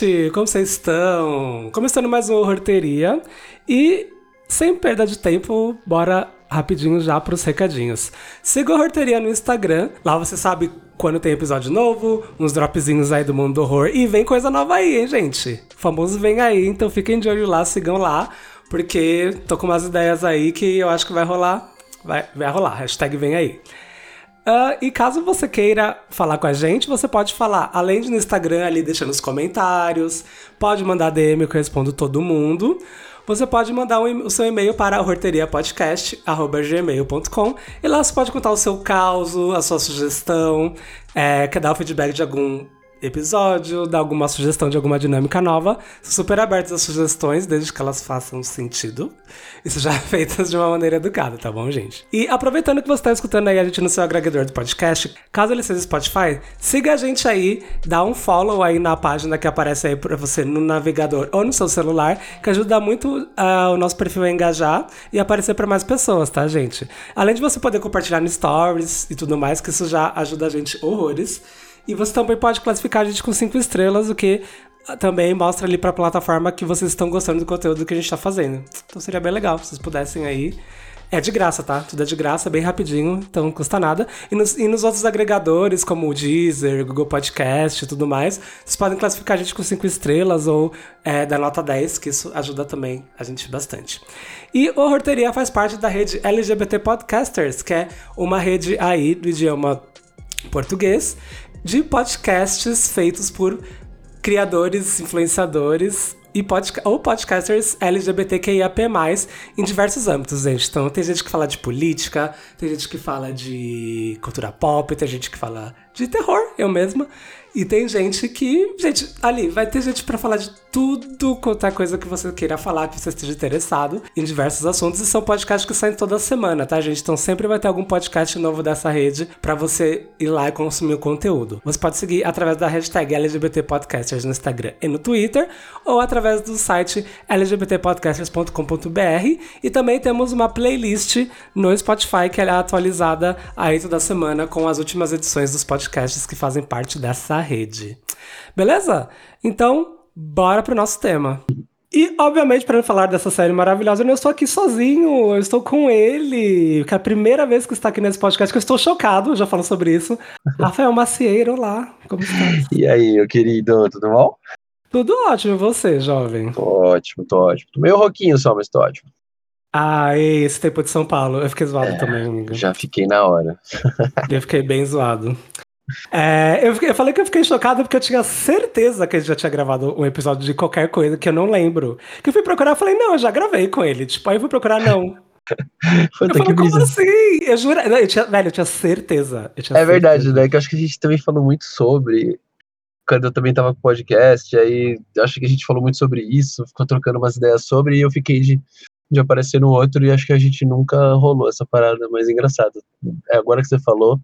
gente? Como vocês estão? Começando mais uma Horteria. E, sem perda de tempo, bora rapidinho já pros recadinhos. Siga a Horteria no Instagram. Lá você sabe quando tem episódio novo, uns dropzinhos aí do mundo do horror. E vem coisa nova aí, hein, gente? O famoso vem aí, então fiquem de olho lá, sigam lá. Porque tô com umas ideias aí que eu acho que vai rolar. Vai, vai rolar. Hashtag vem aí. Uh, e caso você queira falar com a gente, você pode falar, além de no Instagram ali deixando os comentários, pode mandar DM que eu respondo todo mundo. Você pode mandar um, o seu e-mail para horteriapodcast.gmail.com e lá você pode contar o seu caos, a sua sugestão, é, quer dar o feedback de algum episódio, dar alguma sugestão de alguma dinâmica nova. super abertos às sugestões, desde que elas façam sentido. E sejam feitas de uma maneira educada, tá bom, gente? E aproveitando que você está escutando aí a gente no seu agregador do podcast, caso ele seja Spotify, siga a gente aí, dá um follow aí na página que aparece aí pra você no navegador ou no seu celular, que ajuda muito uh, o nosso perfil a engajar e aparecer para mais pessoas, tá, gente? Além de você poder compartilhar no stories e tudo mais, que isso já ajuda a gente horrores. E você também pode classificar a gente com cinco estrelas, o que também mostra ali para a plataforma que vocês estão gostando do conteúdo que a gente está fazendo. Então seria bem legal se vocês pudessem aí. É de graça, tá? Tudo é de graça, bem rapidinho, então não custa nada. E nos, e nos outros agregadores, como o Deezer, Google Podcast e tudo mais, vocês podem classificar a gente com 5 estrelas ou é, da nota 10, que isso ajuda também a gente bastante. E o Horteria faz parte da rede LGBT Podcasters, que é uma rede aí do idioma português de podcasts feitos por criadores, influenciadores e podca ou podcasters LGBTQIAP+, em diversos âmbitos, gente. Então, tem gente que fala de política, tem gente que fala de cultura pop, tem gente que fala de terror, eu mesma. E tem gente que, gente, ali, vai ter gente para falar de tudo quanto é coisa que você queira falar, que você esteja interessado em diversos assuntos. E são podcasts que saem toda semana, tá, gente? Então sempre vai ter algum podcast novo dessa rede para você ir lá e consumir o conteúdo. Você pode seguir através da hashtag LGBT Podcasters no Instagram e no Twitter, ou através do site lgbtpodcasters.com.br. E também temos uma playlist no Spotify que é atualizada aí toda semana com as últimas edições dos podcasts que fazem parte dessa rede. Beleza? Então, bora pro nosso tema. E, obviamente, para falar dessa série maravilhosa, eu não estou aqui sozinho, eu estou com ele, que é a primeira vez que está aqui nesse podcast, que eu estou chocado, já falo sobre isso. Rafael Macieiro, olá, como está? E aí, meu querido, tudo bom? Tudo ótimo, e você, jovem? Tô ótimo, tô ótimo. Tô meio roquinho só, mas tô ótimo. Ah, esse tempo de São Paulo, eu fiquei zoado é, também, amigo. Já fiquei na hora. eu fiquei bem zoado. É, eu, eu, falei que eu fiquei chocado porque eu tinha certeza que ele já tinha gravado um episódio de qualquer coisa que eu não lembro. Que eu fui procurar, eu falei, não, eu já gravei com ele. Tipo, aí eu fui procurar, não. eu falei, como assim? Eu juro, eu tinha, velho, eu tinha certeza. Eu tinha é certeza. verdade, né? Que eu acho que a gente também falou muito sobre. Quando eu também tava com o podcast, aí acho que a gente falou muito sobre isso, ficou trocando umas ideias sobre, e eu fiquei de, de aparecer no outro, e acho que a gente nunca rolou essa parada mais engraçada. É, agora que você falou,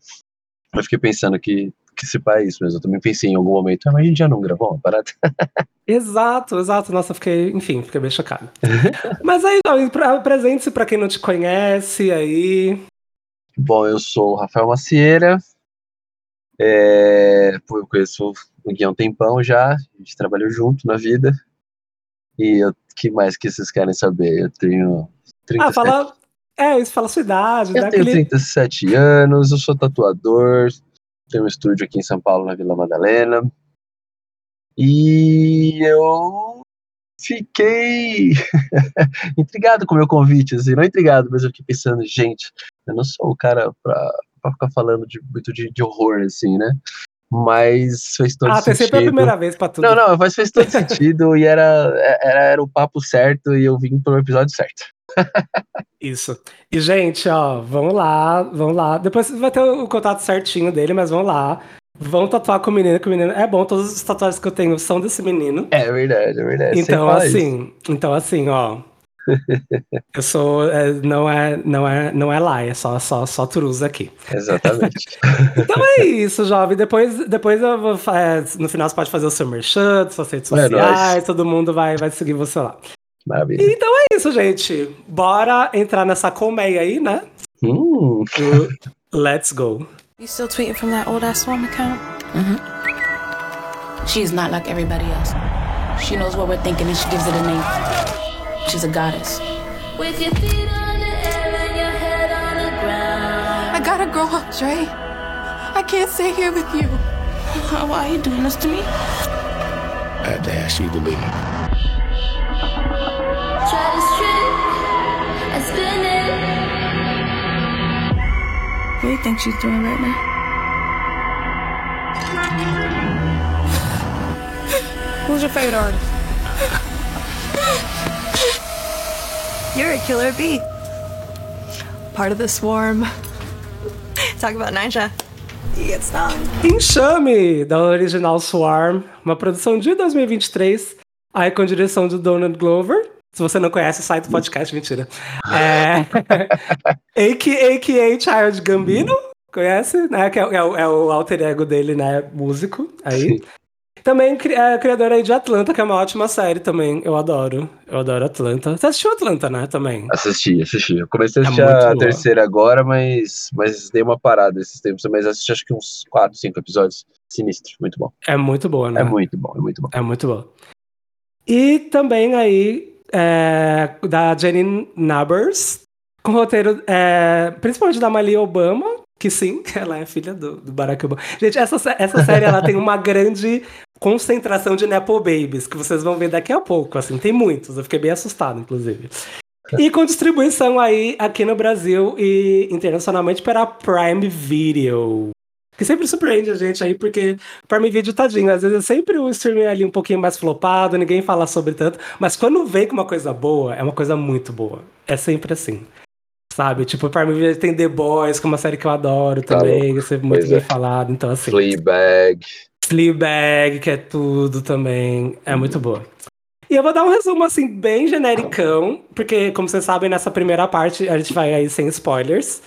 eu fiquei pensando que, que se pá é isso mesmo. Eu também pensei em algum momento, ah, mas a gente já não gravou uma parada. exato, exato. Nossa, fiquei, enfim, fiquei bem chocado. mas aí, apresente-se para quem não te conhece aí. Bom, eu sou o Rafael Macieira. É, eu conheço o Gui há um tempão já. A gente trabalhou junto na vida. E o que mais que vocês querem saber? Eu tenho 37, ah, fala, é, isso fala a sua idade. Eu tenho aquele... 37 anos, eu sou tatuador, tenho um estúdio aqui em São Paulo, na Vila Madalena. E eu fiquei intrigado com o meu convite, assim, não intrigado, mas eu fiquei pensando, gente, eu não sou o cara pra, pra ficar falando de, muito de, de horror, assim, né? Mas fez todo ah, sentido. Ah, sempre a primeira vez pra tudo. Não, não, mas fez todo sentido e era, era, era o papo certo e eu vim pro episódio certo. Isso. E, gente, ó, vamos lá, vamos lá. Depois vai ter o contato certinho dele, mas vamos lá. Vão tatuar com o menino, que o menino é bom, todos os tatuagens que eu tenho são desse menino. É verdade, é verdade. Então, assim, isso. então, assim, ó. Eu sou. É, não, é, não, é, não é lá, é só, só, só Turuza aqui. Exatamente. então é isso, jovem. Depois, depois eu vou, é, no final você pode fazer o seu merchan, suas redes é sociais, todo mundo vai, vai seguir você lá. Maravilha. Então é isso, gente. Bora entrar nessa colmeia aí, né? Hum. Let's go. You still tweeting from that old ass one account? Mm-hmm. She is not like everybody else. She knows what we're thinking and she gives it a name. She's a goddess. With your feet on the air and your head on the ground. I gotta grow up, Dre. I can't stay here with you. Why are you doing this to me? I had to ask you to leave. Try to strip and spin it. What do you think she's doing right now? Who's your favorite artist? You're a killer bee. Part of the swarm. Talk about Nisha. You get stung. Enxame, da original Swarm, uma produção de 2023, aí com direção de Donald Glover. Se você não conhece, sai do podcast, mentira. É... AKA Child Gambino, conhece? Né? Que é, é o- é o alter ego dele, né? Músico, aí. Também é criador aí de Atlanta, que é uma ótima série também. Eu adoro. Eu adoro Atlanta. Você assistiu Atlanta, né? Também. Assisti, assisti. Eu comecei a É assistir muito a boa. terceira agora, mas, mas dei uma parada esses tempos. Mas assisti acho que uns 4, 5 episódios. Sinistro, muito bom. É muito boa, né? É muito bom, é muito bom. É muito bom. E também aí, é, da Jenny Nabers, com roteiro é, principalmente da Malia Obama, que sim, ela é filha do, do Barack Obama. Gente, essa, essa série ela tem uma grande concentração de Nepo Babies, que vocês vão ver daqui a pouco, assim, tem muitos, eu fiquei bem assustado, inclusive. E com distribuição aí aqui no Brasil e internacionalmente pela Prime Video. Que sempre surpreende a gente aí, porque Prime Video, tadinho, às vezes é sempre o streaming ali um pouquinho mais flopado, ninguém fala sobre tanto, mas quando vem com uma coisa boa, é uma coisa muito boa. É sempre assim. Sabe? Tipo, Prime Video tem The Boys, que é uma série que eu adoro Tá também, que é sempre muito Pois bem é. falado, então assim. Fleabag. Fleabag, que é tudo também, é muito boa. E eu vou dar um resumo, assim, bem genericão, porque, como vocês sabem, nessa primeira parte a gente vai aí sem spoilers.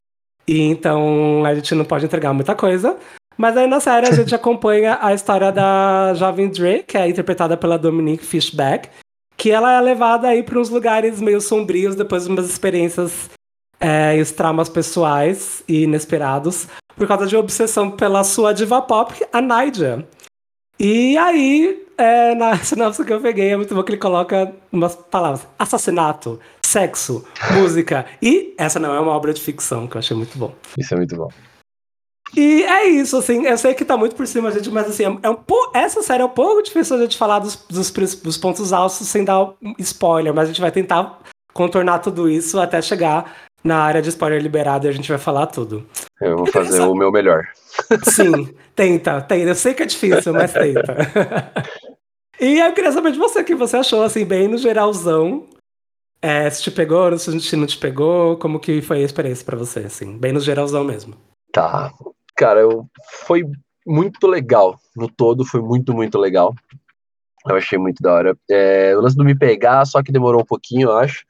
E então a gente não pode entregar muita coisa. Mas aí na série a gente acompanha a história da jovem Dre, que é interpretada pela Dominique Fishback, que ela é levada aí para uns lugares meio sombrios depois de umas experiências é, e os traumas pessoais e inesperados por causa de obsessão pela sua diva pop, a Naija. E aí, é, na sinopse que eu peguei, é muito bom que ele coloca umas palavras: assassinato, sexo, música. E essa não é uma obra de ficção, que eu achei muito bom. Isso é muito bom. E é isso, assim, eu sei que tá muito por cima, gente, mas assim, é um pou- essa série é um pouco difícil a gente falar dos, dos, dos pontos altos sem dar spoiler, mas a gente vai tentar contornar tudo isso até chegar na área de spoiler liberado e a gente vai falar tudo. Eu vou fazer o meu melhor. Sim, tenta, tenta. Eu sei que é difícil, mas tenta. e eu queria saber de você o que você achou, assim, bem no geralzão. É, se te pegou, se não te pegou, como que foi a experiência pra você, assim, bem no geralzão mesmo. Tá. Cara, eu, foi muito legal. No todo, foi muito, muito legal. Eu achei muito da hora. É, o lance do me pegar, só que demorou um pouquinho, eu acho.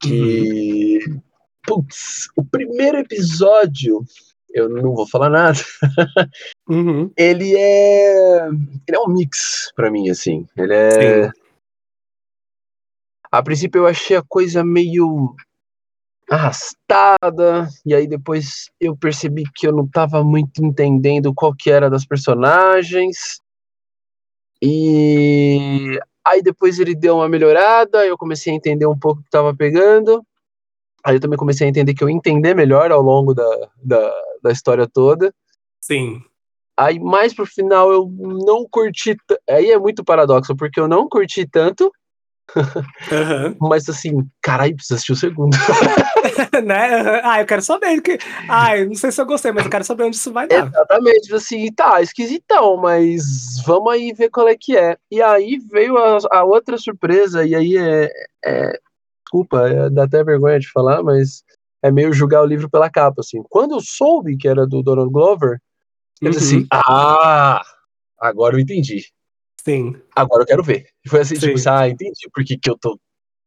Que. Putz, o primeiro episódio, eu não vou falar nada. Uhum. Ele é. Ele é um mix pra mim, assim. Ele é. Sim. A princípio eu achei a coisa meio arrastada, e aí depois eu percebi que eu não tava muito entendendo qual que era das personagens. E aí depois ele deu uma melhorada, eu comecei a entender um pouco o que tava pegando. Aí eu também comecei a entender que eu entender melhor ao longo da, da, da história toda. Sim. Aí mais pro final eu não curti. Aí é muito paradoxo, porque eu não curti tanto, Aham. mas assim, caralho, precisa assistir o segundo. né? Aham. Ah, eu quero saber. Que... Ah, não sei se eu gostei, mas eu quero saber onde isso vai dar. Exatamente, assim, tá, esquisitão, mas vamos aí ver qual é que é. E aí veio a, a outra surpresa, e aí é, é- Desculpa, é- dá até vergonha de falar, mas é meio julgar o livro pela capa, assim. Quando eu soube que era do Donald Glover, eu disse Uhum. assim, ah, agora eu entendi. Sim. agora eu quero ver. Foi assim, Sim. tipo, ah, entendi por que, que eu tô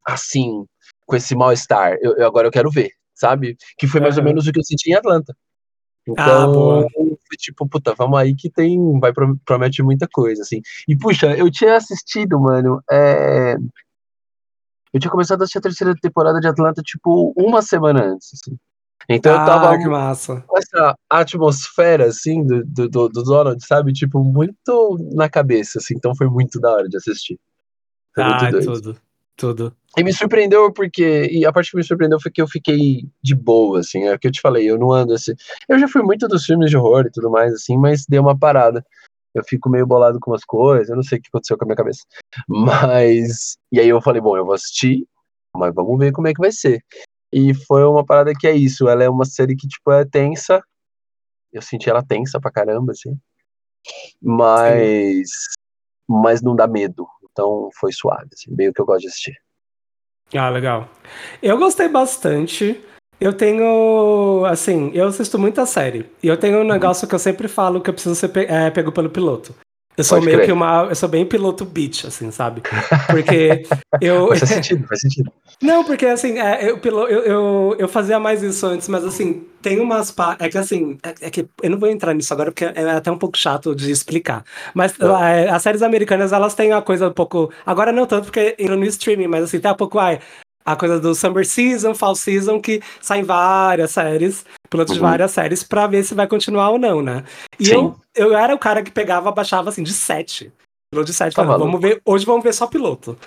assim, com esse mal-estar. Eu, eu- agora eu quero ver, sabe? Que foi mais ou Aham. menos o que eu senti em Atlanta. Ah, Então, boa. foi tipo, puta, vamos aí que tem, vai pro- promete muita coisa, assim. E, puxa, eu tinha assistido, mano, é... Eu tinha começado a assistir a terceira temporada de Atlanta, tipo, uma semana antes, assim. Então eu ah, tava que massa. com essa atmosfera, assim, do, do, do, do Donald, sabe? Tipo, muito na cabeça, assim. Então foi muito da hora de assistir. Foi Ah, doido. tudo. Tudo. E me surpreendeu porque. E a parte que me surpreendeu foi que eu fiquei de boa, assim. É o que eu te falei, eu não ando assim. Eu já fui muito dos filmes de horror e tudo mais, assim, mas dei uma parada. Eu fico meio bolado com umas coisas, eu não sei o que aconteceu com a minha cabeça. Mas. E aí eu falei, bom, eu vou assistir, mas vamos ver como é que vai ser. E foi uma parada que é isso. Ela é uma série que, tipo, é tensa. Eu senti ela tensa pra caramba, assim. Mas. Mas não dá medo. Então foi suave, assim, bem o que eu gosto de assistir. Ah, legal. Eu gostei bastante. Eu tenho, assim, eu assisto muita série. E eu tenho um negócio que eu sempre falo que eu preciso ser pe é, pego pelo piloto. Eu sou Pode meio crer. que uma. Eu sou bem piloto bitch, assim, sabe? Porque eu. Faz sentido, faz sentido. Não, porque assim, é, eu, pilo- eu, eu, eu fazia mais isso antes, mas assim, tem umas. pa- É que assim, é, é que eu não vou entrar nisso agora porque é até um pouco chato de explicar. Mas Tá. é, as séries americanas, elas têm uma coisa um pouco. Agora não tanto porque entra no streaming, mas assim, tem um pouco. Ai, a coisa do Summer Season, Fall Season, que saem várias séries, pilotos de Uhum. várias séries, pra ver se vai continuar ou não, né? E Sim. eu, eu era o cara que pegava, baixava assim, de sete. Piloto de sete, Tá falando, vamos ver, hoje vamos ver só piloto.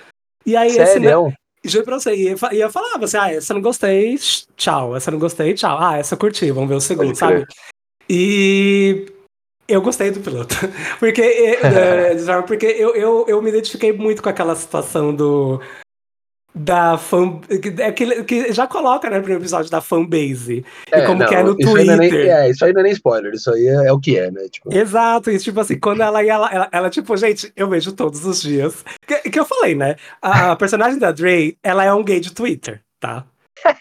E aí esse, Sério? Juro pra você, e eu, fa- eu falava assim, ah, essa eu não gostei, tchau. Essa eu não gostei, tchau. Ah, essa eu curti, vamos ver o segundo, Pode sabe? crer. E eu gostei do piloto. Porque, é, é, porque eu, eu, eu me identifiquei muito com aquela situação do. Da fan. Que, é que, que já coloca, né, no primeiro episódio da fanbase. e como não, que é no isso é nem- Twitter. é, isso aí não é nem spoiler, isso aí é, é o que é, né? Tipo, Exato, e tipo assim, quando ela ia, ela, ela, ela, tipo, gente, eu vejo todos os dias. Que, que eu falei, né? A, a personagem da Dre, ela é um gay de Twitter, tá?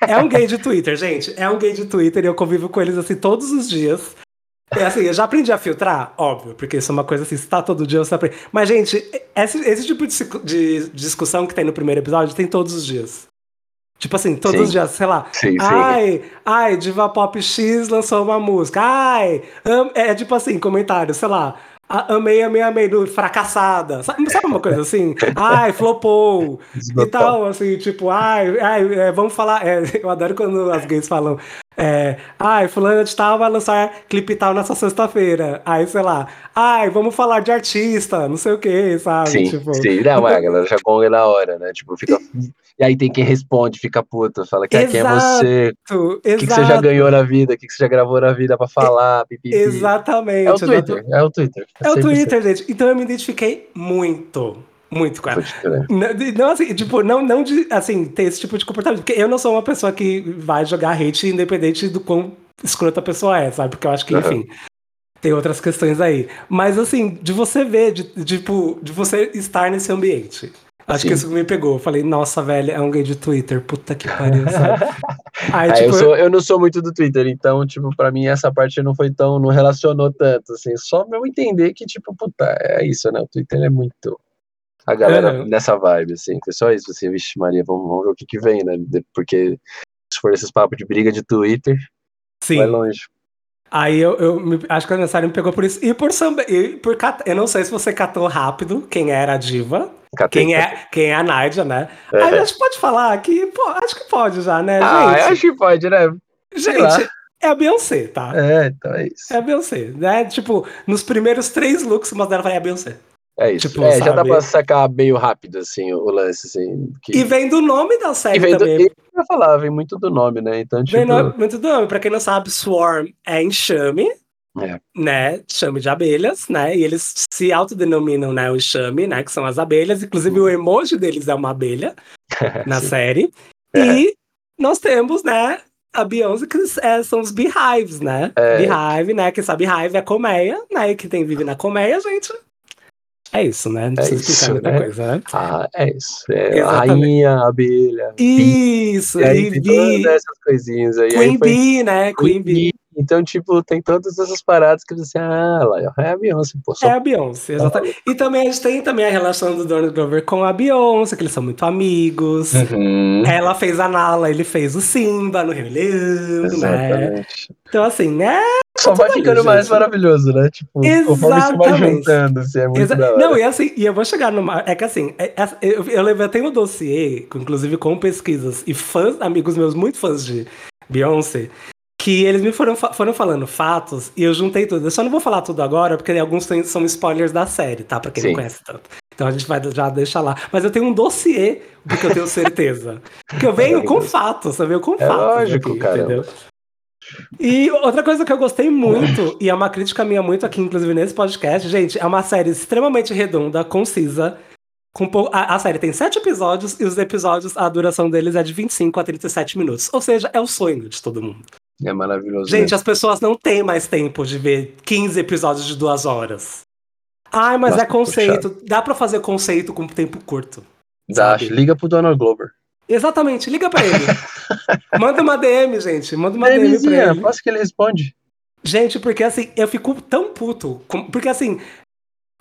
É um gay de Twitter, gente. É um gay de Twitter e eu convivo com eles assim todos os dias. É assim, eu já aprendi a filtrar, óbvio, porque isso é uma coisa assim, se tá todo dia, você aprende. Mas, gente, esse, esse tipo de, de discussão que tem no primeiro episódio tem todos os dias. Tipo assim, todos Sim. os dias, sei lá. sim, sim. Ai, ai, Diva Pop X lançou uma música. Ai, am- é tipo assim, comentário, sei lá. Amei, amei, amei, do fracassada. Sabe, sabe uma coisa assim? Ai, flopou. e tal, assim, tipo, ai, ai é, vamos falar. é, eu adoro quando as gays falam. É, ai, fulano de tal vai lançar clipe tal nessa sexta-feira. Aí, sei lá, ai, vamos falar de artista, não sei o que, sabe? Sim, tipo, sim. Não, é, a galera já gonga na hora, né? Tipo, fica. E aí tem quem responde, fica puto, fala que quem é você, o que, que você já ganhou na vida, o que, que você já gravou na vida pra falar, pipipi. Exatamente. É o. Twitter, é o Twitter. É o 100%. Twitter, gente. Então eu me identifiquei muito, muito crer. Não, assim, tipo, não, não de, assim, ter esse tipo de comportamento. Porque eu não sou uma pessoa que vai jogar hate independente do quão escrota a pessoa é, sabe? Porque eu acho que, enfim, tem outras questões aí. Mas, assim, de você ver, de, de, tipo, de você estar nesse ambiente. Acho Sim. que isso me pegou. Eu falei, nossa, velho, é um gay de Twitter. Puta que pariu, sabe? Aí, É, tipo, eu, sou- eu não sou muito do Twitter, então, tipo, pra mim essa parte não foi tão, não relacionou tanto, assim, só pra eu entender que, tipo, puta, é isso, né, o Twitter é muito, a galera Aham. nessa vibe, assim, foi só isso, assim, vixe Maria, vamos, vamos ver o que que vem, né, porque se for esses papos de briga de Twitter, sim. vai longe. Aí eu, eu me- acho que a aniversário me pegou por isso. E por samba. E por eu não sei se você catou rápido quem era a diva. Catei, Quem catei. é, quem é a Nádia, né? É. Aí a gente pode falar que. Pô, acho que pode já, né, Ah, gente? acho que pode, né. Gente, é a Beyoncé, tá? é, então é isso, É a Beyoncé, né? Tipo, nos primeiros três looks, mas dela vai é a Beyoncé. É isso, tipo, é, já dá sabe? pra sacar meio rápido, assim, o, lance, assim, que... E vem do nome da série e vem do, também. e eu falar, vem muito do nome, né, então, tipo, Vem no- muito do nome. Pra quem não sabe, Swarm é enxame. É. Né, chame de abelhas, né? E eles se autodenominam, né, o enxame, né, que são as abelhas. Inclusive o emoji deles é uma abelha na série. É. E nós temos, né, a Beyoncé, que é, são os Beehives, né? É. Beehive, né? Que essa Beehive é colmeia, né? E que tem vive na colmeia, gente. É isso, né? Não É precisa explicar muita né? coisa, né? Ah, é isso. É a rainha, a abelha. Isso, e aí e todas essas coisinhas aí. aí Queen foi Bee, né? Queen Bee. Então, tipo, tem todas essas paradas que você, ah, lá, é a Beyoncé, pô. Só... É a Beyoncé, exatamente. E também a gente tem também a relação do Donald Glover com a Beyoncé, que eles são muito amigos. Uhum, Ela fez a Nala, ele fez o Simba no Rio Leão, né? exatamente. Então, assim, né? Só vai ficando ali, mais gente. maravilhoso, né? Tipo, conforme isso vai Exatamente. juntando, assim, é muito Exa- da hora. Não, e assim, e eu vou chegar numa. É que assim, é- é- eu, eu levantei um dossiê, inclusive com pesquisas, e fãs, amigos meus, muito fãs de Beyoncé, que eles me foram, foram falando fatos e eu juntei tudo. Eu só não vou falar tudo agora, porque alguns são spoilers da série, tá? Pra quem Sim. não conhece tanto. Então a gente vai já deixar lá. Mas eu tenho um dossiê, porque eu tenho certeza. Porque eu venho com fatos, eu venho com É fatos. lógico, aqui, caramba. entendeu? E outra coisa que eu gostei muito, e é uma crítica minha muito aqui, inclusive nesse podcast, gente, é uma série extremamente redonda, concisa. Com pou- a, a série tem sete episódios e os episódios, a duração deles é de 25 a 37 minutos. Ou seja, é o sonho de todo mundo. É maravilhoso. Gente, as pessoas não têm mais tempo de ver 15 episódios de duas horas. Ai, mas Nossa, é conceito. Dá pra fazer conceito com tempo curto. Dá, liga pro Donald Glover. Exatamente, liga pra ele. Manda uma DM, gente. Manda uma DM pra DMzinha, ele. posso que ele responde. Gente, porque assim, eu fico tão puto. Porque assim,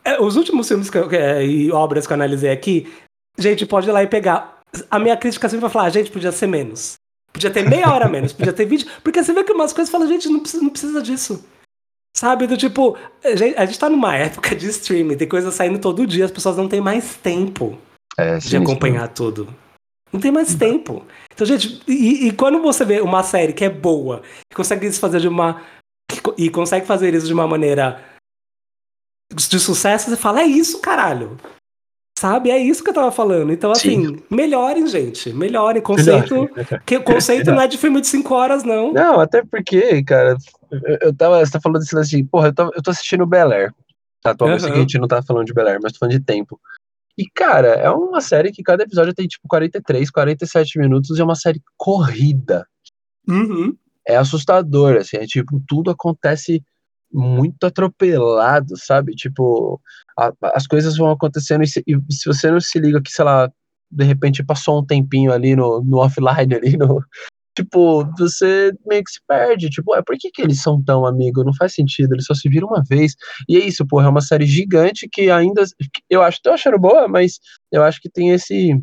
é, os últimos filmes que eu- é, e obras que eu analisei aqui, gente, pode ir lá e pegar. A minha crítica sempre vai falar, gente, podia ser menos. Podia ter meia hora menos, podia ter vídeo. Porque você vê que umas coisas fala, gente, não precisa, não precisa disso. Sabe? Do tipo, a gente, a gente tá numa época de streaming, tem coisa saindo todo dia, as pessoas não têm mais tempo É, de sinistro. acompanhar tudo. Não tem mais tempo. Então, gente, e, e quando você vê uma série que é boa, que consegue se fazer de uma. e consegue fazer isso de uma maneira de sucesso, você fala, é isso, caralho. Sabe? É isso que eu tava falando. Então, assim, melhorem, gente. Melhorem. Conceito. Que, conceito não é de filme de 5 horas, não. Não, até porque, cara, eu, tava. Você tá falando desse lance de, porra, eu, tava, eu tô assistindo Bel Air. Tá, atualmente Aham. a gente não tá falando de Bel Air, mas tô falando de tempo. E, cara, é uma série que cada episódio tem, tipo, 43, 47 minutos e é uma série corrida. Uhum. É assustador, assim, é tipo, tudo acontece muito atropelado, sabe? Tipo, a- as coisas vão acontecendo e se, e se você não se liga que, sei lá, de repente passou um tempinho ali no, no offline ali, no, tipo, você meio que se perde, tipo, é por que, que eles são tão amigos? Não faz sentido, eles só se viram uma vez. E é isso, porra, é uma série gigante que ainda, eu acho, tô achando boa, mas eu acho que tem esse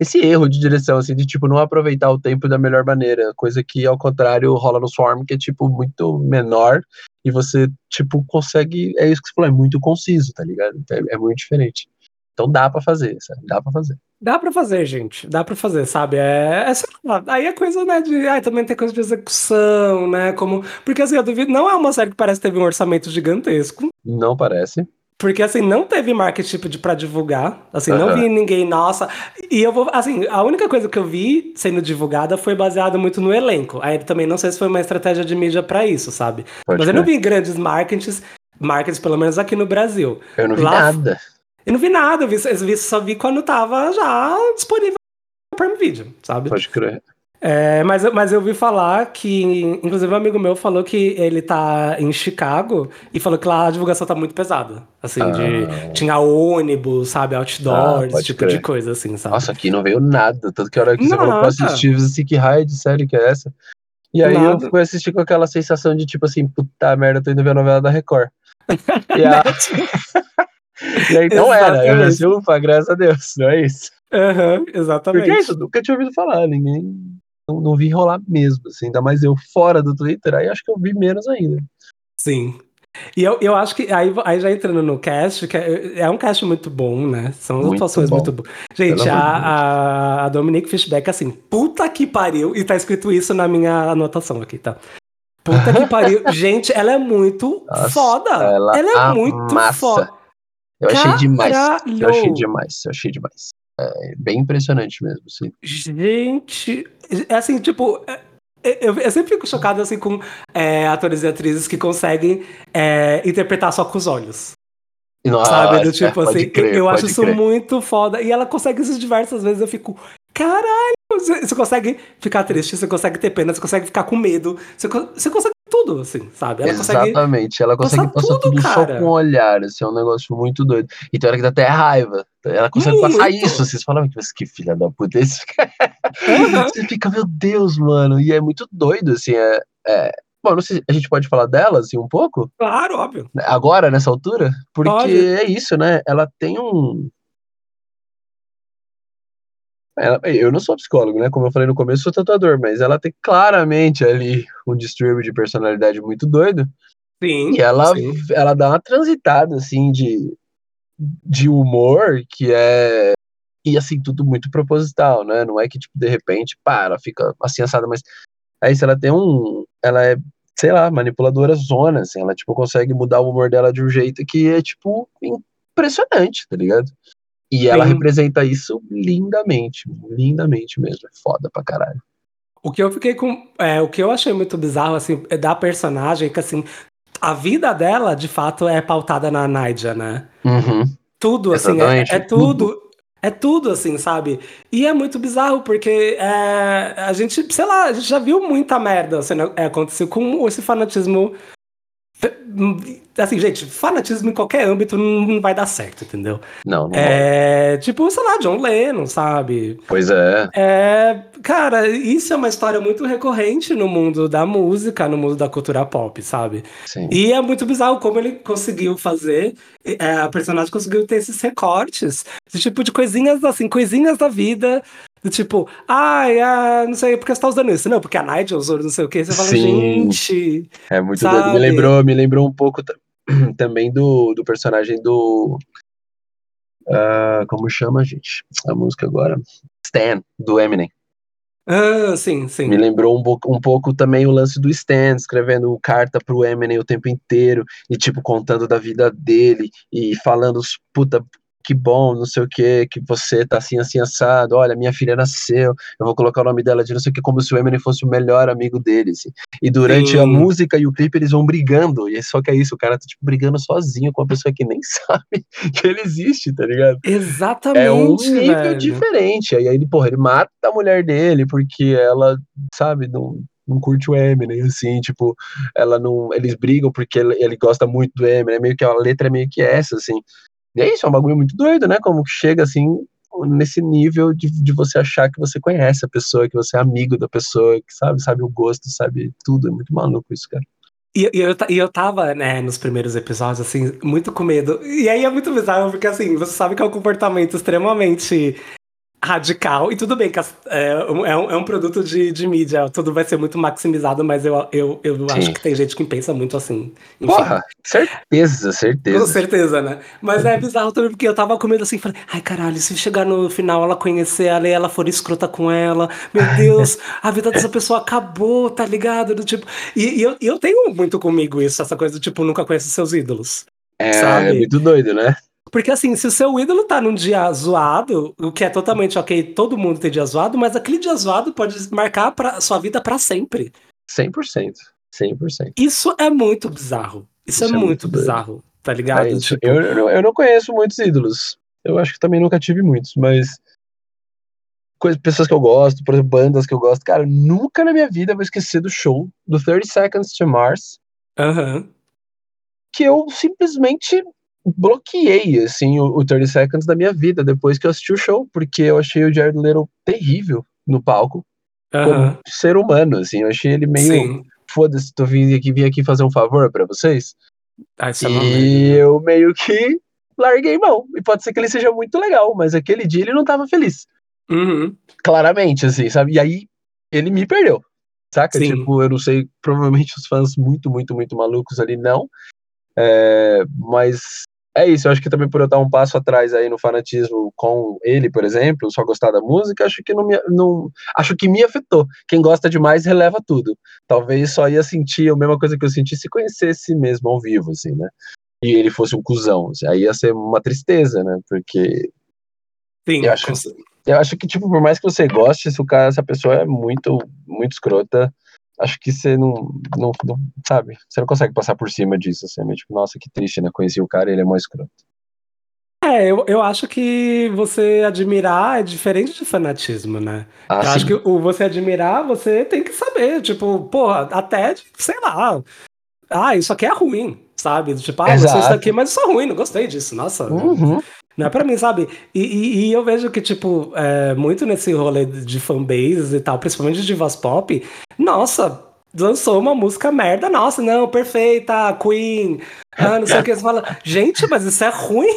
esse erro de direção, assim, de, tipo, não aproveitar o tempo da melhor maneira, coisa que, ao contrário, rola no Swarm, que é, tipo, muito menor, e você, tipo, consegue, é isso que você falou, é muito conciso, tá ligado? É, é muito diferente. Então dá pra fazer, sabe? Dá pra fazer. Dá pra fazer, gente. Dá pra fazer, sabe? É, é lá, aí é coisa, né, de... Ai, também tem coisa de execução, né, como... Porque, assim, eu duvido... Não é uma série que parece que teve um orçamento gigantesco. Não parece. Porque, assim, não teve marketing tipo, de- pra divulgar. Assim, não vi ninguém, nossa. E eu vou, assim, a única coisa que eu vi sendo divulgada foi baseada muito no elenco. Aí também não sei se foi uma estratégia de mídia pra isso, sabe? Pode Mas eu não vi grandes marketings, markets, pelo menos aqui no Brasil. Eu não vi Lá- nada. Eu não vi nada, eu, vi, eu vi- só vi quando tava já disponível no Prime Video, sabe? Pode crer. É, mas, eu- mas eu ouvi falar que, inclusive um amigo meu falou que ele tá em Chicago e falou que lá a divulgação tá muito pesada. Assim, de. Tinha ônibus, sabe, Ah, outdoors, esse tipo crer. de coisa, assim, sabe? Nossa, aqui não veio nada. Tanto que a hora que você falou pra assistir, assim, que raio de série que é essa? E aí Nada. eu fui assistir com aquela sensação de, tipo assim, puta merda, tô indo ver a novela da Record. E, a- e aí não era. Eu pensei, ufa, graças a Deus, não é isso. Aham, exatamente. Porque é isso, nunca tinha ouvido falar, ninguém. Não, não vi rolar mesmo, assim, ainda mais eu fora do Twitter, aí acho que eu vi menos ainda. Sim. E eu, eu acho que aí, aí já entrando no cast, que é, é um cast muito bom, né? São Muito atuações bom. muito boas. Gente, a, a, a Dominique Fishback, assim, puta que pariu, e tá escrito isso na minha anotação aqui, tá? Puta que pariu. Gente, ela é muito Nossa, foda. ela é muito foda. Eu achei demais. Eu achei demais, eu achei demais. É bem impressionante mesmo, assim. Gente, é assim, tipo, é- eu, eu sempre fico chocado assim com é, atores e atrizes que conseguem é, interpretar só com os olhos. Nossa, sabe? Do tipo pode assim, crer, eu acho isso crer. muito foda. E ela consegue isso diversas vezes. Eu fico, caralho! Você, consegue ficar triste, você consegue ter pena, você consegue ficar com medo, você, você consegue tudo, assim, sabe? Ela consegue. Exatamente, ela consegue passar passar tudo, tudo, só com o olhar, assim, é um negócio muito doido. E tem hora que dá até raiva. Ela consegue passar Muito. isso. Vocês falam, mas que filha da puta é esse? Aham. Você fica, meu Deus, mano. E é muito doido, assim. É, é... Bom, não sei, a gente pode falar dela, assim, um pouco? Claro, óbvio. Agora, nessa altura? Porque é isso, né? Ela tem um. Ela- eu não sou psicólogo, né? Como eu falei no começo, sou tatuador, mas ela tem claramente ali um distúrbio de personalidade muito doido. Sim. E ela, sim. ela dá uma transitada, assim, de, de humor que é. E assim, tudo muito proposital, né? Não é que, tipo, de repente, pá, ela fica assim assada, mas. Aí, se ela tem um. ela é, sei lá, manipuladora zona, assim, ela, tipo, consegue mudar o humor dela de um jeito que é, tipo, impressionante, tá ligado? E ela Sim. representa isso lindamente, lindamente mesmo, é foda pra caralho. O que eu fiquei com. é, o que eu achei muito bizarro, assim, é da personagem, que assim, a vida dela, de fato, é pautada na Naija, né? Uhum. Tudo, assim, é, é tudo. É tudo, assim, sabe? E é muito bizarro, porque é, a gente, sei lá, a gente já viu muita merda sendo, é, acontecer com esse fanatismo. Assim, gente, fanatismo em qualquer âmbito não, vai dar certo, entendeu? Não, não. É, tipo, sei lá, John Lennon, sabe? Pois é. É, cara, isso é uma história muito recorrente no mundo da música, no mundo da cultura pop, sabe? Sim. E é muito bizarro como ele conseguiu fazer, é, a personagem conseguiu ter esses recortes, esse tipo de coisinhas assim, coisinhas da vida, do tipo, ai, ah, não sei, por que você tá usando isso? Não, porque a Nigel usou não sei o que, você fala, Sim. gente, É muito Sabe? doido. Me lembrou, me lembrou um pouco ta- também do, do personagem do. ah, como chama, gente? A música agora? Stan, do Eminem. ah, sim, sim. Me lembrou um, pouco- um pouco também o lance do Stan, escrevendo carta pro Eminem o tempo inteiro, e tipo, contando da vida dele, e falando, puta, que bom, não sei o que, que você tá assim, assim, assado, olha, minha filha nasceu, eu vou colocar o nome dela de não sei o que, como se o Eminem fosse o melhor amigo dele, assim. E durante Sim. a música e o clipe eles vão brigando, e só que é isso, o cara tá, tipo, brigando sozinho com uma pessoa que nem sabe que ele existe, tá ligado? Exatamente, É um nível velho. diferente. Aí ele, porra, ele mata a mulher dele porque ela, sabe, não, não curte o Eminem, assim, tipo, ela não. Eles brigam porque ele, ele gosta muito do Eminem, é meio que a letra é meio que essa, assim. E é isso, é um bagulho muito doido, né? Como chega assim nesse nível de, de você achar que você conhece a pessoa, que você é amigo da pessoa, que sabe, sabe o gosto, sabe tudo. É muito maluco isso, cara. E, e eu, e eu tava, né, nos primeiros episódios, assim, muito com medo. E aí é muito bizarro, porque assim, você sabe que é um comportamento extremamente radical. E tudo bem que é, um- é um, é um produto de, de mídia, tudo vai ser muito maximizado, mas eu, eu, eu Sim. acho que tem gente que pensa muito assim. Enfim, Porra, certeza, Com certeza. certeza, né? Mas é bizarro também, porque eu tava com medo assim, falei, ai caralho, se chegar no final ela conhecer ela e ela for escrota com ela, meu Deus, a vida dessa pessoa acabou, tá ligado? Do tipo. E, e eu, eu tenho muito comigo isso, essa coisa do tipo, nunca conhece seus ídolos. É, sabe? é muito doido, né? Porque assim, se o seu ídolo tá num dia zoado, o que é totalmente ok, todo mundo tem dia zoado, mas aquele dia zoado pode marcar pra, sua vida pra sempre. 100%. 100%. Isso é muito bizarro. Isso, Isso é, é muito muito bizarro, tá ligado? É. Tipo, eu, eu, não- eu não conheço muitos ídolos. Eu acho que também nunca tive muitos, mas. Coisas, pessoas que eu gosto, por exemplo, bandas que eu gosto. Cara, nunca na minha vida vou esquecer do show do 30 Seconds to Mars, aham. que eu simplesmente bloqueei, assim, o, o 30 Seconds da minha vida depois que eu assisti o show, porque eu achei o Jared Leto terrível no palco, como ser humano, assim. Eu achei ele meio. Foda-se, tô vindo aqui, vim aqui fazer um favor pra vocês. Ah, é E merda. eu meio que larguei mão. E pode ser que ele seja muito legal, mas aquele dia ele não tava feliz. Uhum. Claramente, assim, sabe? E aí ele me perdeu. Saca? Sim. Tipo, eu não sei, provavelmente os fãs muito, muito, muito malucos ali não. É, mas é isso, eu acho que também por eu dar um passo atrás aí no fanatismo com ele, por exemplo, só gostar da música, acho que não me, não, acho que me afetou. Quem gosta demais releva tudo. Talvez só ia sentir a mesma coisa que eu senti se conhecesse mesmo ao vivo, assim, né? E ele fosse um cuzão, assim, aí ia ser uma tristeza, né? Porque Sim, eu acho, eu acho que, tipo, por mais que você goste, se o cara, essa pessoa é muito, muito escrota, acho que você não, não, não- sabe, você não consegue passar por cima disso, assim, é meio tipo, nossa, que triste, né, conheci o cara e ele é mó escroto. É, eu, eu acho que você admirar é diferente de fanatismo, né? Ah, eu sim. acho que o você admirar, você tem que saber, tipo, porra, até, sei lá, ah, isso aqui é ruim, sabe? Tipo, ah, eu gostei disso Exato. daqui, mas isso é ruim, não gostei disso, nossa. Uhum. Não é pra mim, sabe? E, e- e eu vejo que, tipo, é, muito nesse rolê de fanbases e tal, principalmente de divas pop, nossa, lançou uma música merda, nossa, não, perfeita, Queen, ah, não sei o que. Você fala, gente, mas isso é ruim.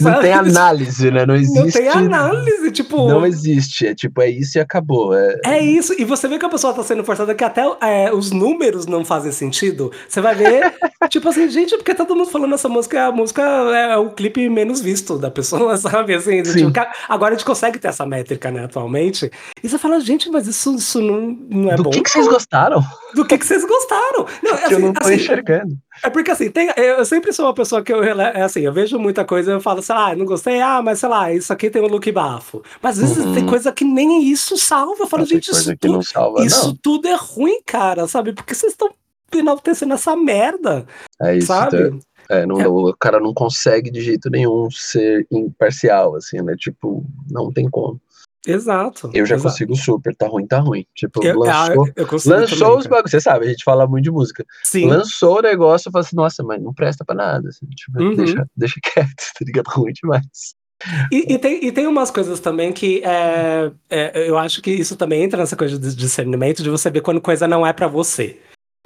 Não tem análise, né? Não existe. Não tem análise, tipo. Não existe. É tipo, é isso e acabou. É, É isso, e você vê que a pessoa tá sendo forçada que até é, os números não fazem sentido. Você vai ver, tipo assim, gente, porque todo mundo falando essa música, a música é o clipe menos visto da pessoa, sabe? Assim, Sim. tipo, agora a gente consegue ter essa métrica, né, atualmente. E você fala, gente, mas isso, isso não, não é Do bom. que, que vocês gostaram? Do que, que vocês gostaram? Não, que eu assim, não tô assim, enxergando. É porque assim, tem, eu sempre sou uma pessoa que eu, é assim, eu vejo muita coisa e eu falo, sei lá, não gostei, ah, mas sei lá, isso aqui tem um look bafo. Mas às vezes Uhum. tem coisa que nem isso salva. Eu falo, Tem gente, coisa isso que tudo, não salva, isso não. tudo é ruim, cara, sabe? Porque vocês estão enaltecendo essa merda, É isso. sabe? tá? É, não, o cara não consegue de jeito nenhum ser imparcial, assim, né? Tipo, não tem como. Exato. Eu já exato. consigo super, tá ruim, tá ruim. Tipo, Eu, ah, lançou. eu consigo Lançou também, os bagulhos, você sabe, a gente fala muito de música. Sim. Lançou o negócio, eu falo assim, nossa, mas não presta pra nada. Assim, tipo, Uhum. deixa, deixa quieto, tá ligado? Ruim demais. E, e tem, e tem umas coisas também que é, é, eu acho que isso também entra nessa coisa de discernimento de você ver quando coisa não é pra você.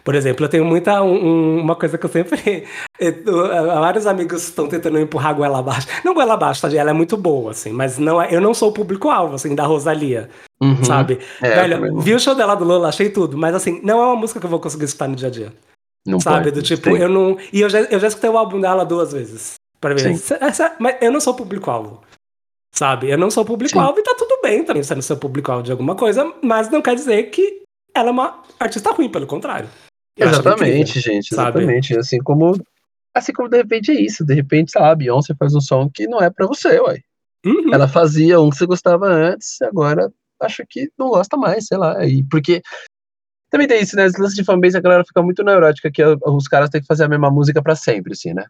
Por exemplo, eu tenho muita um- um- uma coisa que eu sempre. eu- vários amigos estão tentando empurrar a goela abaixo. Não goela abaixo, tá? Ela é muito boa, assim, mas não é, eu não sou o público-alvo, assim, da Rosalia, Uhum. sabe? É, Velho, vi o show dela do Lola, achei tudo, mas assim, não é uma música que eu vou conseguir escutar no dia a dia. não sabe? pode, Do tipo, tem. eu não. E eu já, eu já escutei o álbum dela duas vezes. Pra ver. Essa- mas eu não sou público-alvo. Sabe? Eu não sou público-alvo e tá tudo bem também sendo seu público-alvo de alguma coisa, mas não quer dizer que ela é uma artista ruim, pelo contrário. Eu acho ela Exatamente, gente, sabe? exatamente. Assim como. Assim como de repente é isso. De repente, lá, a Beyoncé faz um som que não é pra você, ué. Uhum. Ela fazia um que você gostava antes, agora acha que não gosta mais, sei lá. E porque. Também tem isso, né? Esse lance de fanbase, a galera fica muito neurótica que os caras têm que fazer a mesma música pra sempre, assim, né?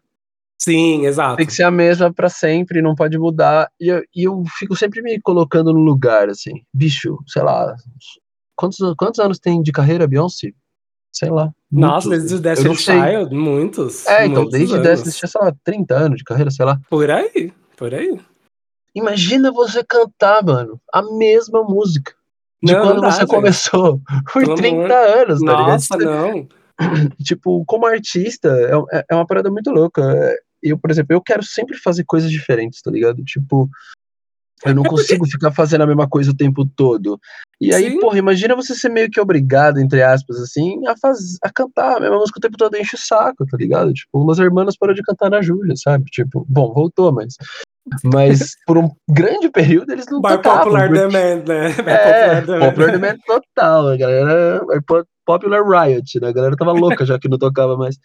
Sim, exato. Tem que ser a mesma pra sempre, não pode mudar. E eu, e eu fico sempre me colocando no lugar, assim. Bicho, sei lá. Quantos, quantos anos tem de carreira, Beyoncé? Sei lá. Nossa, muitos. desde o Destiny sei. Child, muitos. É, então, muitos desde anos. Destiny tinha, sei lá, 30 anos de carreira, sei lá. Por aí, por aí. Imagina você cantar, mano, a mesma música. De Não, quando não dá, você começou. Por Pelo 30 amor- anos, tá ligado? Nossa, não. Tipo, como artista, é, é- é uma parada muito louca. É, Eu, por exemplo, eu quero sempre fazer coisas diferentes, tá ligado? Tipo, eu não É consigo ficar fazendo a mesma coisa o tempo todo. E aí, Sim. porra, imagina você ser meio que obrigado, entre aspas, assim, a, faz, a cantar a mesma música o tempo todo, enche o saco, tá ligado? Tipo, umas irmãs parou de cantar na Júlia, sabe? Tipo, bom, voltou, mas. Mas por um grande período eles não By tocavam. popular porque- demand, né? É, popular popular demand total, a galera. é po- Popular Riot, né? A galera tava louca já que não tocava mais.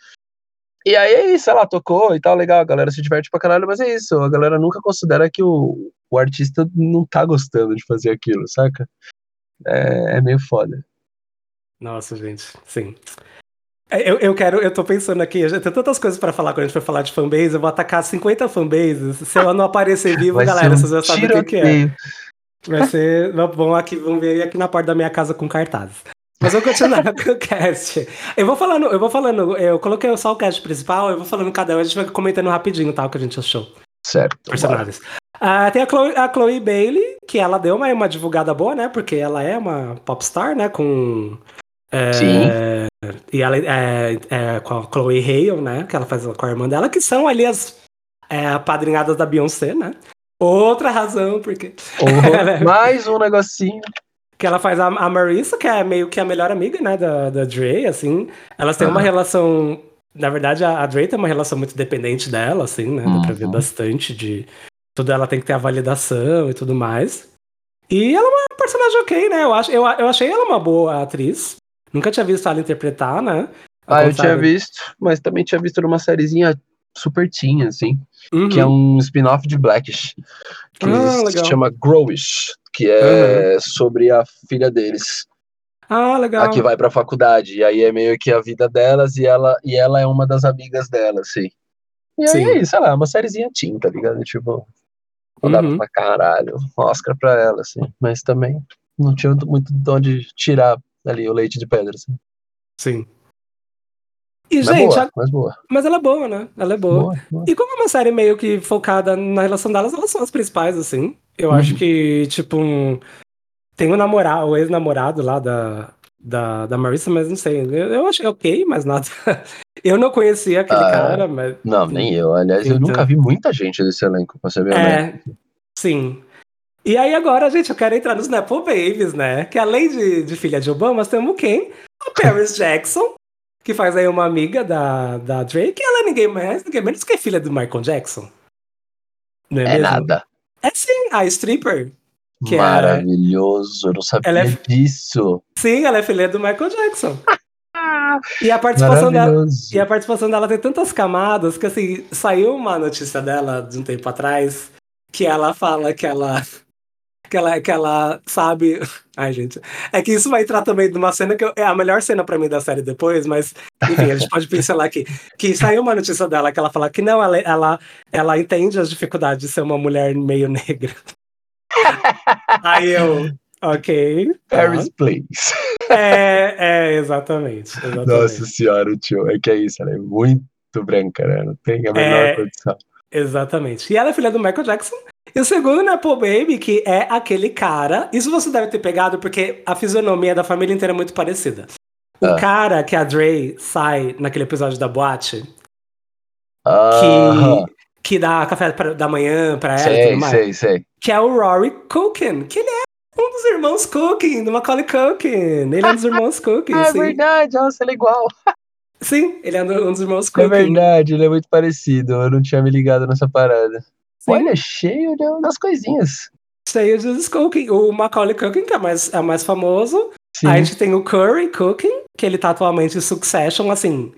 E aí é isso, ela tocou e tal, legal, a galera se diverte pra caralho, mas é isso, a galera nunca considera que o, o artista não tá gostando de fazer aquilo, saca? É, é meio foda. Nossa, gente, sim. É, Eu, eu quero, eu tô pensando aqui, tenho tantas coisas pra falar quando a gente for falar de fanbase, eu vou atacar 50 fanbases. Se eu não aparecer vivo, Vai galera, ser vocês já um sabem o que, que é. Vai ser. Vão aqui, vão ver aqui na porta da minha casa com cartazes. Mas vou continuar com o cast. Eu vou falando, eu vou falando, eu coloquei só o cast principal, eu vou falando cada um, a gente vai comentando rapidinho, tá? O que a gente achou. Certo. Personagens. Ah, tem a Chloe, a Chloe Bailey, que ela deu uma, uma divulgada boa, né? Porque ela é uma popstar, né? Com. é, Sim. E ela é, é com a Chloe Hale, né? Que ela faz com a irmã dela, que são ali as é, apadrinhadas da Beyoncé, né? Outra razão, porque. Porra, mais um negocinho. Que ela faz a, a Marissa, que é meio que a melhor amiga, né, da, da Dre, assim. Elas têm uma Aham. relação. Na verdade, a, a Dre tem uma relação muito dependente dela, assim, né? Dá pra ver Uhum. bastante de. Tudo ela tem que ter a validação e tudo mais. E ela é uma personagem ok, né? Eu, acho, eu, eu achei ela uma boa atriz. Nunca tinha visto ela interpretar, né? Ao Ah, eu tinha visto, mas também tinha visto numa sériezinha super teen, assim. Uhum. que é um spin-off de Blackish, que Ah, se chama Growish, que é sobre a filha deles, Ah, legal. a que vai pra faculdade, e aí é meio que a vida delas, e ela, e ela é uma das amigas dela, assim. E aí Sim. é isso, sei lá, uma sériezinha teen, tá ligado? Tipo, não dava Uhum. pra caralho, um Oscar pra ela, assim, mas também não tinha muito de onde tirar ali o leite de pedra, assim. Sim. E, Mas gente, boa, a- mas boa. mas ela é boa, né? Ela é boa. Boa, boa. E como é uma série meio que focada na relação delas, elas são as principais, assim. Eu Uhum. acho que, tipo, um... tem o namorado, o ex-namorado lá da, da, da Marissa, mas não sei. Eu, eu achei ok, mas nada. Eu não conhecia aquele Ah, cara, mas. Não, nem eu. Aliás, eu Então. nunca vi muita gente desse elenco, pra ser bem honesto. É, sim. E aí agora, gente, eu quero entrar nos Nepo Babies, né? Que além de, de filha de Obama, temos quem? A Paris Jackson, que faz aí uma amiga da, da Drake. Ela é ninguém mais, ninguém menos que filha do Michael Jackson. Não é, É mesmo? nada. É sim, a stripper. Que é- Maravilhoso, eu não sabia é- disso. Sim, ela é filha do Michael Jackson. E a participação dela. E a participação dela tem tantas camadas que, assim, saiu uma notícia dela de um tempo atrás que ela fala que ela. Que ela, que ela sabe. Ai, gente. É que isso vai entrar também numa cena que eu- é a melhor cena pra mim da série depois, mas, enfim, a gente pode pincelar aqui. Que saiu uma notícia dela que ela fala que não, ela, ela, ela entende as dificuldades de ser uma mulher meio negra. Aí eu. Ok. tá. Paris Place. É, é, exatamente. exatamente. Nossa senhora, tio. É que é isso, ela é muito branca, né? Não tem a menor É. condição. Exatamente. E ela é filha do Michael Jackson. E o segundo, né, Paul Baby, que é aquele cara. Isso você deve ter pegado porque a fisionomia da família inteira é muito parecida. O Ah. cara que a Dre sai naquele episódio da boate, Ah, que, que dá café pra- da manhã pra ela e sei, tudo mais. sei, sei. Que é o Rory Culkin, que ele é um dos irmãos Culkin, do Macaulay Culkin. Ele é um dos irmãos Culkin, Ah, é verdade, nossa, ele é igual. Sim, ele é um dos irmãos É Culkin. verdade, ele é muito parecido. Eu não tinha me ligado nessa parada. Sim. Olha, cheio de- das coisinhas. Cheio de Culkin. O Macaulay Culkin, que é mais, é o mais famoso. Sim. Aí a gente tem o Curry Cooking, que ele tá atualmente em Succession, assim,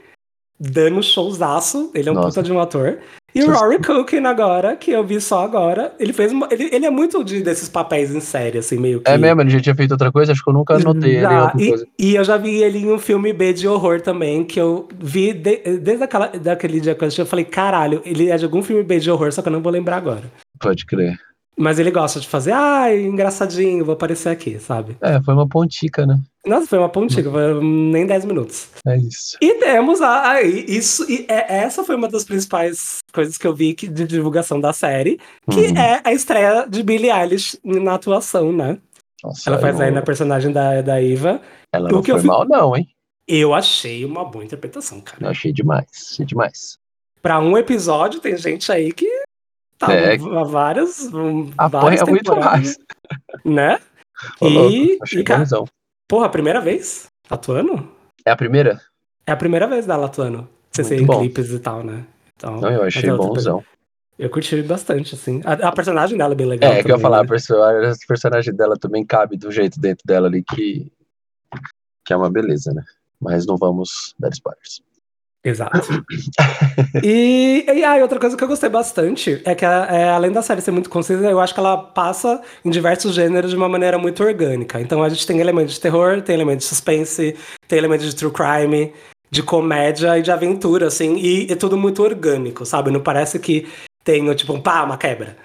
dando showzaço. Ele é um Nossa. puta de um ator. E o Sus- Rory Cooking agora, que eu vi só agora, ele fez uma, ele, ele é muito de, desses papéis em série, assim, meio que. É mesmo, ele já tinha feito outra coisa? Acho que eu nunca anotei ele e, coisa. e eu já vi ele em um filme B de horror também, que eu vi de- desde aquela, daquele dia que eu assisti, eu falei, caralho, ele é de algum filme B de horror, só que eu não vou lembrar agora. Pode crer. Mas ele gosta de fazer, ai, engraçadinho, vou aparecer aqui, sabe? É, foi uma pontica, né? Nossa, foi uma pontinha, foi nem 10 minutos. É isso. E temos a, a- isso, e é- essa foi uma das principais coisas que eu vi que- de divulgação da série, que Uhum. é a estreia de Billie Eilish na atuação, né? Nossa, Ela faz eu- aí na personagem da, da Eva. Ela o não que eu foi fi- mal, não, hein? Eu achei uma boa interpretação, Eu cara. achei demais, achei demais. Pra um episódio, tem gente aí que tá É. há várias, várias Apanha muito temporadas, mais. Né? E- e, cara. Porra, a primeira vez atuando? É a primeira? É a primeira vez dela atuando. Você Muito em bom. clipes e tal, né? Então, Não, eu achei é bonzão. Eu curti bastante, assim. A, a personagem dela é bem legal. É, que eu ia também, falar, a né? perso- a personagem dela também cabe do jeito dentro dela ali que, que é uma beleza, né? Mas não vamos dar spoilers. Exato. e, e aí, outra coisa que eu gostei bastante é que, é, além da série ser muito concisa, eu acho que ela passa em diversos gêneros de uma maneira muito orgânica. Então a gente tem elementos de terror, tem elementos de suspense, tem elementos de true crime, de comédia e de aventura, assim, e é tudo muito orgânico, sabe? Não parece que tem, tipo, um pá, uma quebra.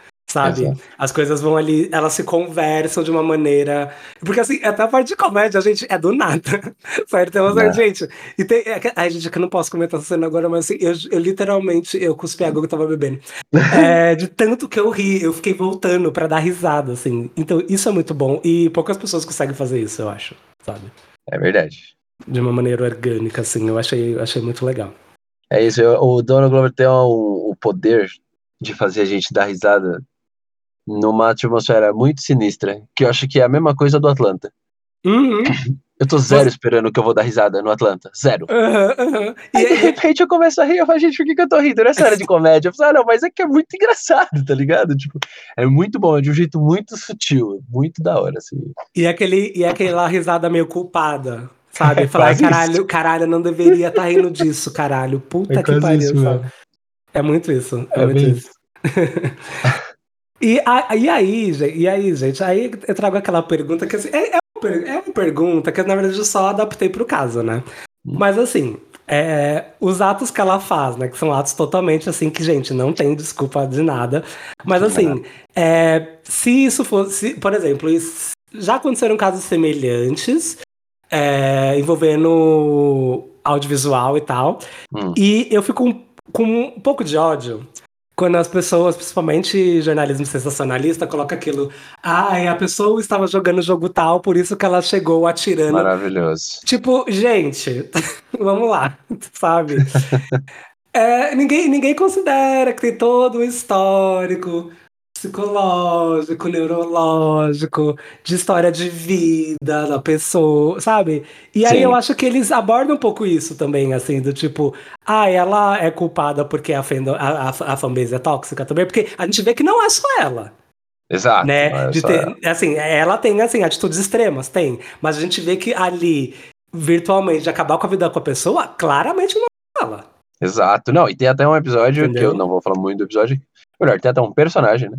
Sabe? Exato. As coisas vão ali, elas se conversam de uma maneira. Porque assim, até a parte de comédia, a gente é do nada. certo? Então, assim, É. gente. E tem. É, ai, gente, é que eu não posso comentar essa cena agora, mas assim, eu, eu literalmente eu cuspi a água que eu tava bebendo. É, de tanto que eu ri, eu fiquei voltando pra dar risada, assim. Então, isso é muito bom. E poucas pessoas conseguem fazer isso, eu acho. Sabe? É verdade. De uma maneira orgânica, assim. Eu achei, achei muito legal. É isso, eu- o Donald Glover tem o, o poder de fazer a gente dar risada numa atmosfera muito sinistra, que eu acho que é a mesma coisa do Atlanta. Uhum. Eu tô zero Mas- esperando que eu vou dar risada no Atlanta. Zero. Aham. E, Aí, de e- repente eu começo a rir, eu falo, gente, por que, que eu tô rindo? Nessa hora de comédia. Eu falo, ah, não, mas é que é muito engraçado, tá ligado? Tipo, é muito bom, é de um jeito muito sutil, muito da hora, assim. E aquele, e aquela risada meio culpada, sabe? Falar, quase caralho, caralho, eu não deveria estar rindo disso, caralho. Puta É que pariu, isso sabe? É muito isso. É, É muito bem isso. e, a- e aí, gente, e aí, gente, aí eu trago aquela pergunta que assim, é, é uma, é uma pergunta que na verdade eu só adaptei pro caso, né? Mas assim, é, os atos que ela faz, né? Que são atos totalmente assim, que, gente, não tem desculpa de nada. Mas assim, é, se isso fosse, por exemplo, isso- já aconteceram casos semelhantes é, envolvendo audiovisual e tal. Hum. E eu fico um- com um pouco de ódio quando as pessoas, principalmente jornalismo sensacionalista, coloca aquilo. Ai, a pessoa estava jogando jogo tal, por isso que ela chegou atirando. Maravilhoso. Tipo, gente, vamos lá, sabe? É, ninguém, ninguém considera que tem todo o histórico psicológico, neurológico, de história de vida da pessoa, sabe? E aí Sim. eu acho que eles abordam um pouco isso também, assim, do tipo, ah, ela é culpada porque a, fendo- a, a, a fanbase é tóxica também, porque a gente vê que não é só ela Exato. né? é de ter, ela. assim, ela tem assim atitudes extremas, tem, mas a gente vê que ali virtualmente de acabar com a vida com a pessoa, claramente não é ela. Exato. Não, e tem até um episódio que Entendeu? eu não vou falar muito do episódio. Melhor, tem até um personagem, né?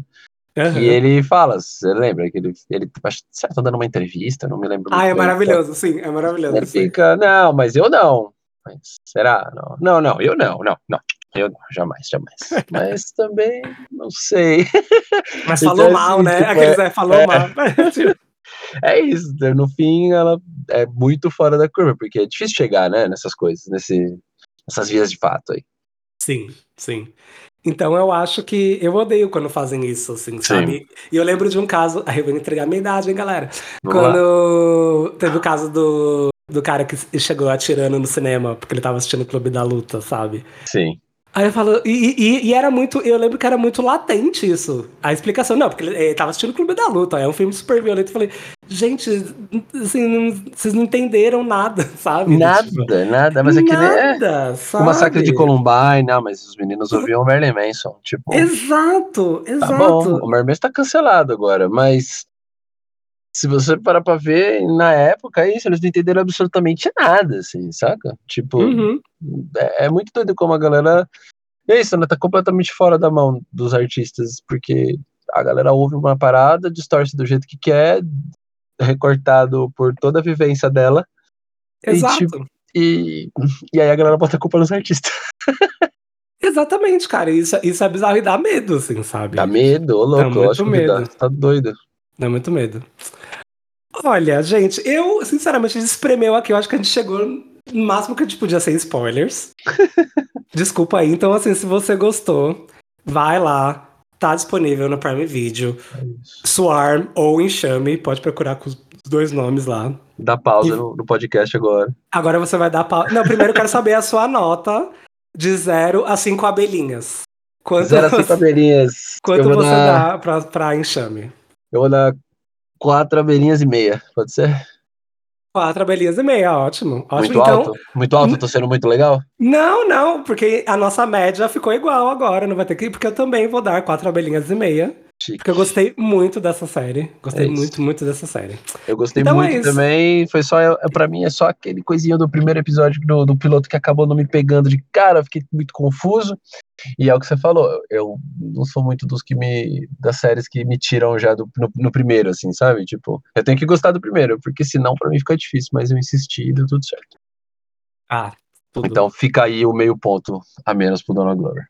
Aham. E ele fala, você lembra? Que ele, ele acho tá dando uma entrevista, não me lembro Ah, é bem. maravilhoso, sim, é maravilhoso. Ele sim. fica, não, mas eu não. Mas será? Não, não, não, eu não, não, não. Eu não, jamais, jamais. Mas também, não sei. Mas Então, falou assim, mal, né? tipo, Aqueles é, falou é. mal. É isso, no fim ela é muito fora da curva, porque é difícil chegar, né, nessas coisas, nesse, nessas vias de fato aí. sim, sim. Então eu acho que eu odeio quando fazem isso, assim, sabe? E eu lembro de um caso, aí eu vou entregar a minha idade, hein, galera? Vamos lá. Quando teve o caso do, do cara que chegou atirando no cinema, porque ele tava assistindo o Clube da Luta, sabe? Sim. Aí eu falo, e, e- e era muito, eu lembro que era muito latente isso. A explicação, não, porque ele, ele tava assistindo o Clube da Luta, é um filme super violento. Eu falei, gente, assim, não- vocês não entenderam nada, sabe? Nada, Tipo, nada, mas é que nem é, nada, o sabe? massacre de Columbine, não, mas os meninos ouviam o Marilyn Manson, tipo, Exato, tá exato. bom, o Marilyn Manson tá cancelado agora, mas se você parar pra ver, na época, isso, eles não entenderam absolutamente nada, assim, saca? Tipo, Uhum. é, é muito doido como a galera. E é isso, né? Tá completamente fora da mão dos artistas, porque a galera ouve uma parada, distorce do jeito que quer, recortado por toda a vivência dela, E, Exato. tipo, e, e aí a galera bota a culpa nos artistas. Exatamente, cara. Isso, isso é bizarro e dá medo, assim, sabe? Dá medo, ô louco, muito eu acho que medo. dá, tá doido. Dá muito medo. Olha, gente, eu, sinceramente, espremeu aqui. Eu acho que a gente chegou no máximo que a gente podia ser spoilers. Desculpa aí. Então, assim, se você gostou, vai lá. Tá disponível no Prime Video. É. Swarm ou Enxame. Pode procurar com os dois nomes lá. Dá pausa E- no, no podcast agora. Agora você vai dar pau. Não, primeiro eu quero saber a sua nota de 0 a 5 abelhinhas. Quanto, Zero a cinco abelhinhas. quanto você dar, dá pra, pra Enxame? Eu vou dar quatro abelhinhas e meia, pode ser? Quatro abelhinhas e meia, ótimo. ótimo. Muito então, alto? Muito alto, tô sendo muito legal? Não, não, porque a nossa média ficou igual agora, não vai ter que. Porque eu também vou dar quatro abelhinhas e meia. Chique. Porque eu gostei muito dessa série. Gostei É muito, muito dessa série. Eu gostei Então é muito isso. também. Foi só, é, pra mim, é só aquele coisinho do primeiro episódio do, do piloto que acabou não me pegando de cara, eu fiquei muito confuso. E é o que você falou, eu não sou muito dos que me. das séries que me tiram já do, no, no primeiro, assim, sabe? Tipo, eu tenho que gostar do primeiro, porque senão pra mim fica difícil, mas eu insisti e deu tudo certo. Ah, tudo. Então fica aí o meio ponto a menos pro Donald Glover.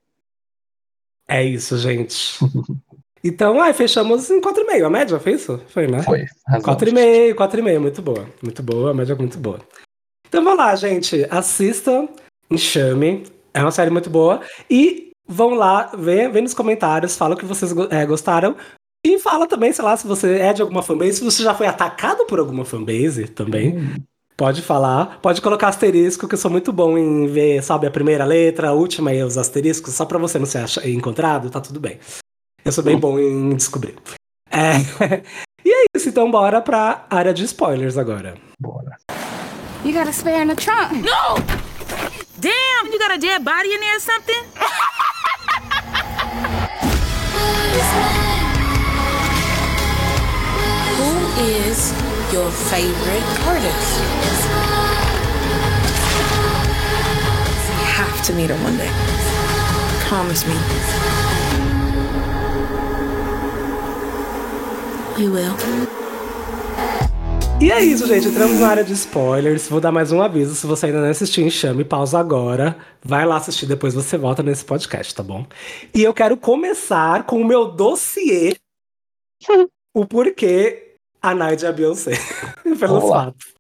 É isso, gente. Então, ai, fechamos em 4,5. A média foi isso? Foi, né? Foi. razão. 4,5, 4,5, muito boa. Muito boa, a média é muito boa. Então vamos lá, gente. Assista Enxame. É uma série muito boa. E vão lá, vê, vê nos comentários, fala o que vocês é, gostaram. E fala também, sei lá, se você é de alguma fanbase, se você já foi atacado por alguma fanbase também. Pode falar. Pode colocar asterisco, que eu sou muito bom em ver, sabe, a primeira letra, a última e os asteriscos, só pra você não ser encontrado, tá tudo bem. Eu sou bem bom em descobrir. É. E é isso, então bora pra área de spoilers agora. Bora. You got a spare in the trunk. No! Damn, you got a dead body in there or something? Who is your favorite artist? You have to meet her one day. Promise me. We will. E é isso, gente. Entramos na área de spoilers. Vou dar mais um aviso. Se você ainda não assistiu Enxame, pausa agora. Vai lá assistir, depois você volta nesse podcast, tá bom? E eu quero começar com o meu dossiê. o porquê a Night é a Beyoncé. Pelos fatos.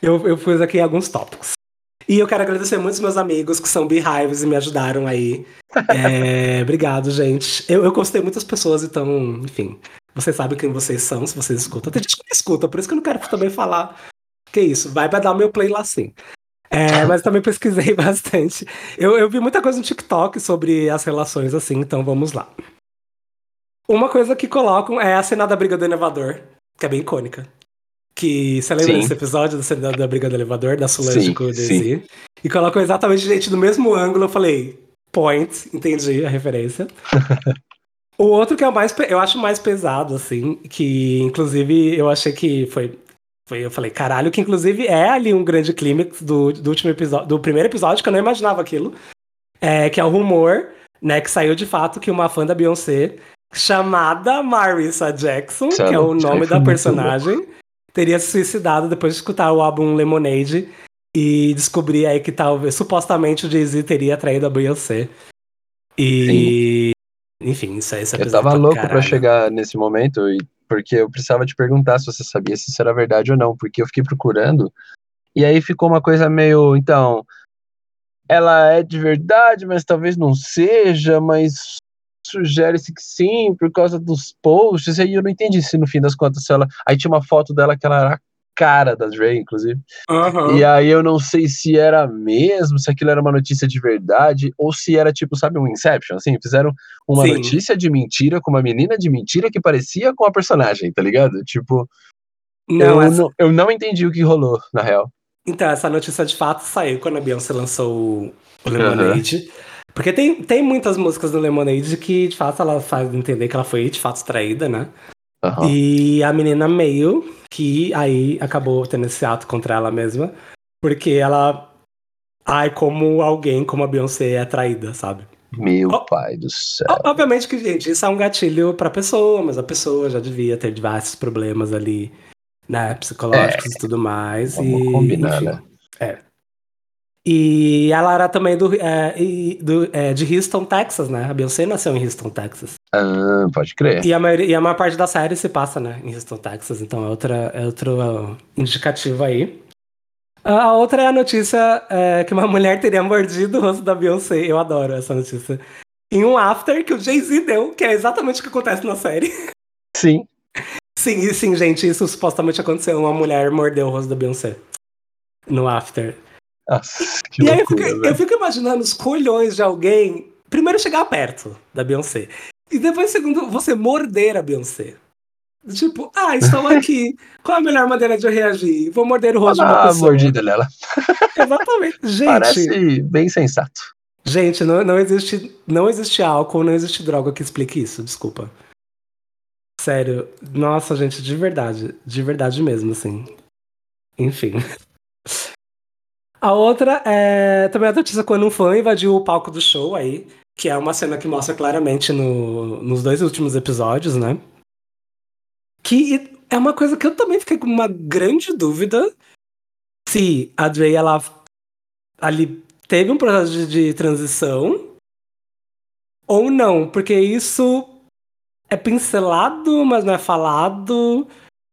Eu, eu pus aqui alguns tópicos. E eu quero agradecer muito os meus amigos que são Beehives e me ajudaram aí É, obrigado, gente. Eu, eu gostei muitas pessoas, então, enfim. Vocês sabem quem vocês são, se vocês escutam. Tem gente que não escuta, por isso que eu não quero também falar. Que isso, vai pra dar o meu play lá sim. É, mas também pesquisei bastante. Eu, eu vi muita coisa no TikTok sobre as relações assim, então vamos lá. Uma coisa que colocam é a cena da briga do elevador, que é bem icônica. Que você lembra Sim. desse episódio da cena da briga do elevador, da Solange com o. Daisy? E colocam exatamente, gente, no mesmo ângulo. Eu falei, point, entendi a referência. o outro que é o mais, eu acho mais pesado, assim, que inclusive eu achei que foi. Foi, eu falei, caralho, que inclusive é ali um grande clímax do, do último episódio, do primeiro episódio, que eu não imaginava aquilo. É, que é o rumor, né, que saiu de fato que uma fã da Beyoncé, chamada Marissa Jackson, é que é o nome da personagem, teria se suicidado depois de escutar o álbum Lemonade e descobrir aí que talvez, supostamente, o Jay-Z teria traído a Beyoncé. E. Enfim, isso aí é Eu tava louco pra caralho. chegar nesse momento, e porque eu precisava te perguntar se você sabia se isso era verdade ou não, porque eu fiquei procurando, e aí ficou uma coisa meio, então, ela é de verdade, mas talvez não seja, mas sugere-se que sim, por causa dos posts, e aí eu não entendi se no fim das contas, ela... Aí tinha uma foto dela que ela era cara da Dre, inclusive, Aham. e aí eu não sei se era mesmo, se aquilo era uma notícia de verdade, ou se era tipo, sabe, um Inception, assim, fizeram uma Sim. notícia de mentira com uma menina de mentira que parecia com a personagem, tá ligado? Tipo, Não, eu, essa- não, eu não entendi o que rolou, na real. Então, essa notícia de fato saiu quando a Beyoncé lançou o, Lemonade. Porque tem, tem muitas músicas do Lemonade que, de fato, ela faz entender que ela foi, de fato, traída, né? Aham. E a menina meio que aí acabou tendo esse ato contra ela mesma. Porque ela. Ai, como alguém como a Beyoncé é traída, sabe? Meu Oh. pai do céu. Obviamente que, gente, isso é um gatilho pra pessoa, mas a pessoa já devia ter diversos problemas ali, né, psicológicos e tudo mais. vamos e, combinar, enfim, né? É. E ela era também do, é, do- é, de Houston, Texas, né? A Beyoncé nasceu em Houston, Texas. Ah, pode crer. E a, maioria, e a maior parte da série se passa, né, em Houston, Texas. Então é, outra, é outro indicativo aí. A outra é a notícia é, que uma mulher teria mordido o rosto da Beyoncé. Eu adoro essa notícia. Em um after que o Jay-Z deu, que é exatamente o que acontece na série. Sim. Sim, e sim, gente, isso supostamente aconteceu. Uma mulher mordeu o rosto da Beyoncé. No after. Nossa, e aí eu fico, eu fico imaginando os colhões de alguém. Primeiro chegar perto da Beyoncé. E depois, segundo, você morder a Beyoncé. Tipo, ah, estou aqui. Qual a melhor maneira de eu reagir? Vou morder o rosto de uma Ah, pessoa. mordida nela. Exatamente. Gente, Parece bem sensato. gente não, não, existe, não existe álcool, não existe droga que explique isso, desculpa. Sério. Nossa, gente, de verdade. De verdade mesmo, assim. Enfim. A outra é também a notícia quando um fã invadiu o palco do show aí, que é uma cena que mostra claramente no, nos dois últimos episódios, né? Que é uma coisa que eu também fiquei com uma grande dúvida se a Dre, ela ali teve um processo de, de transição ou não, porque isso é pincelado, mas não é falado.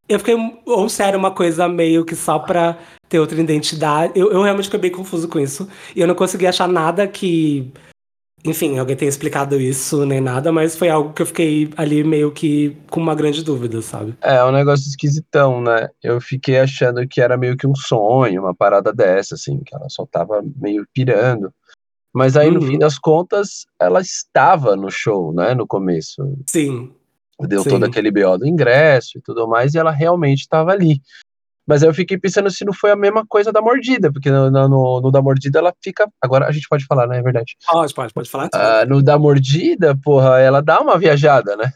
Eu fiquei. Ou se era uma coisa meio que só pra ter outra identidade. Eu, eu realmente fiquei bem confuso com isso. E eu não consegui achar nada que. Enfim, alguém tenha explicado isso nem nada, mas foi algo que eu fiquei ali meio que com uma grande dúvida, sabe? É um negócio esquisitão, né? Eu fiquei achando que era meio que um sonho, uma parada dessa, assim, que ela só tava meio pirando. Mas aí, no Uhum. fim das contas, ela estava no show, né? No começo. Sim. Deu Sim. todo aquele BO do ingresso e tudo mais, e ela realmente estava ali. Mas aí eu fiquei pensando se não foi a mesma coisa da mordida, porque no, no- no- da mordida ela fica. Agora a gente pode falar, né? É verdade. Pode, pode, pode falar. Ah, no da mordida, porra, ela dá uma viajada, né?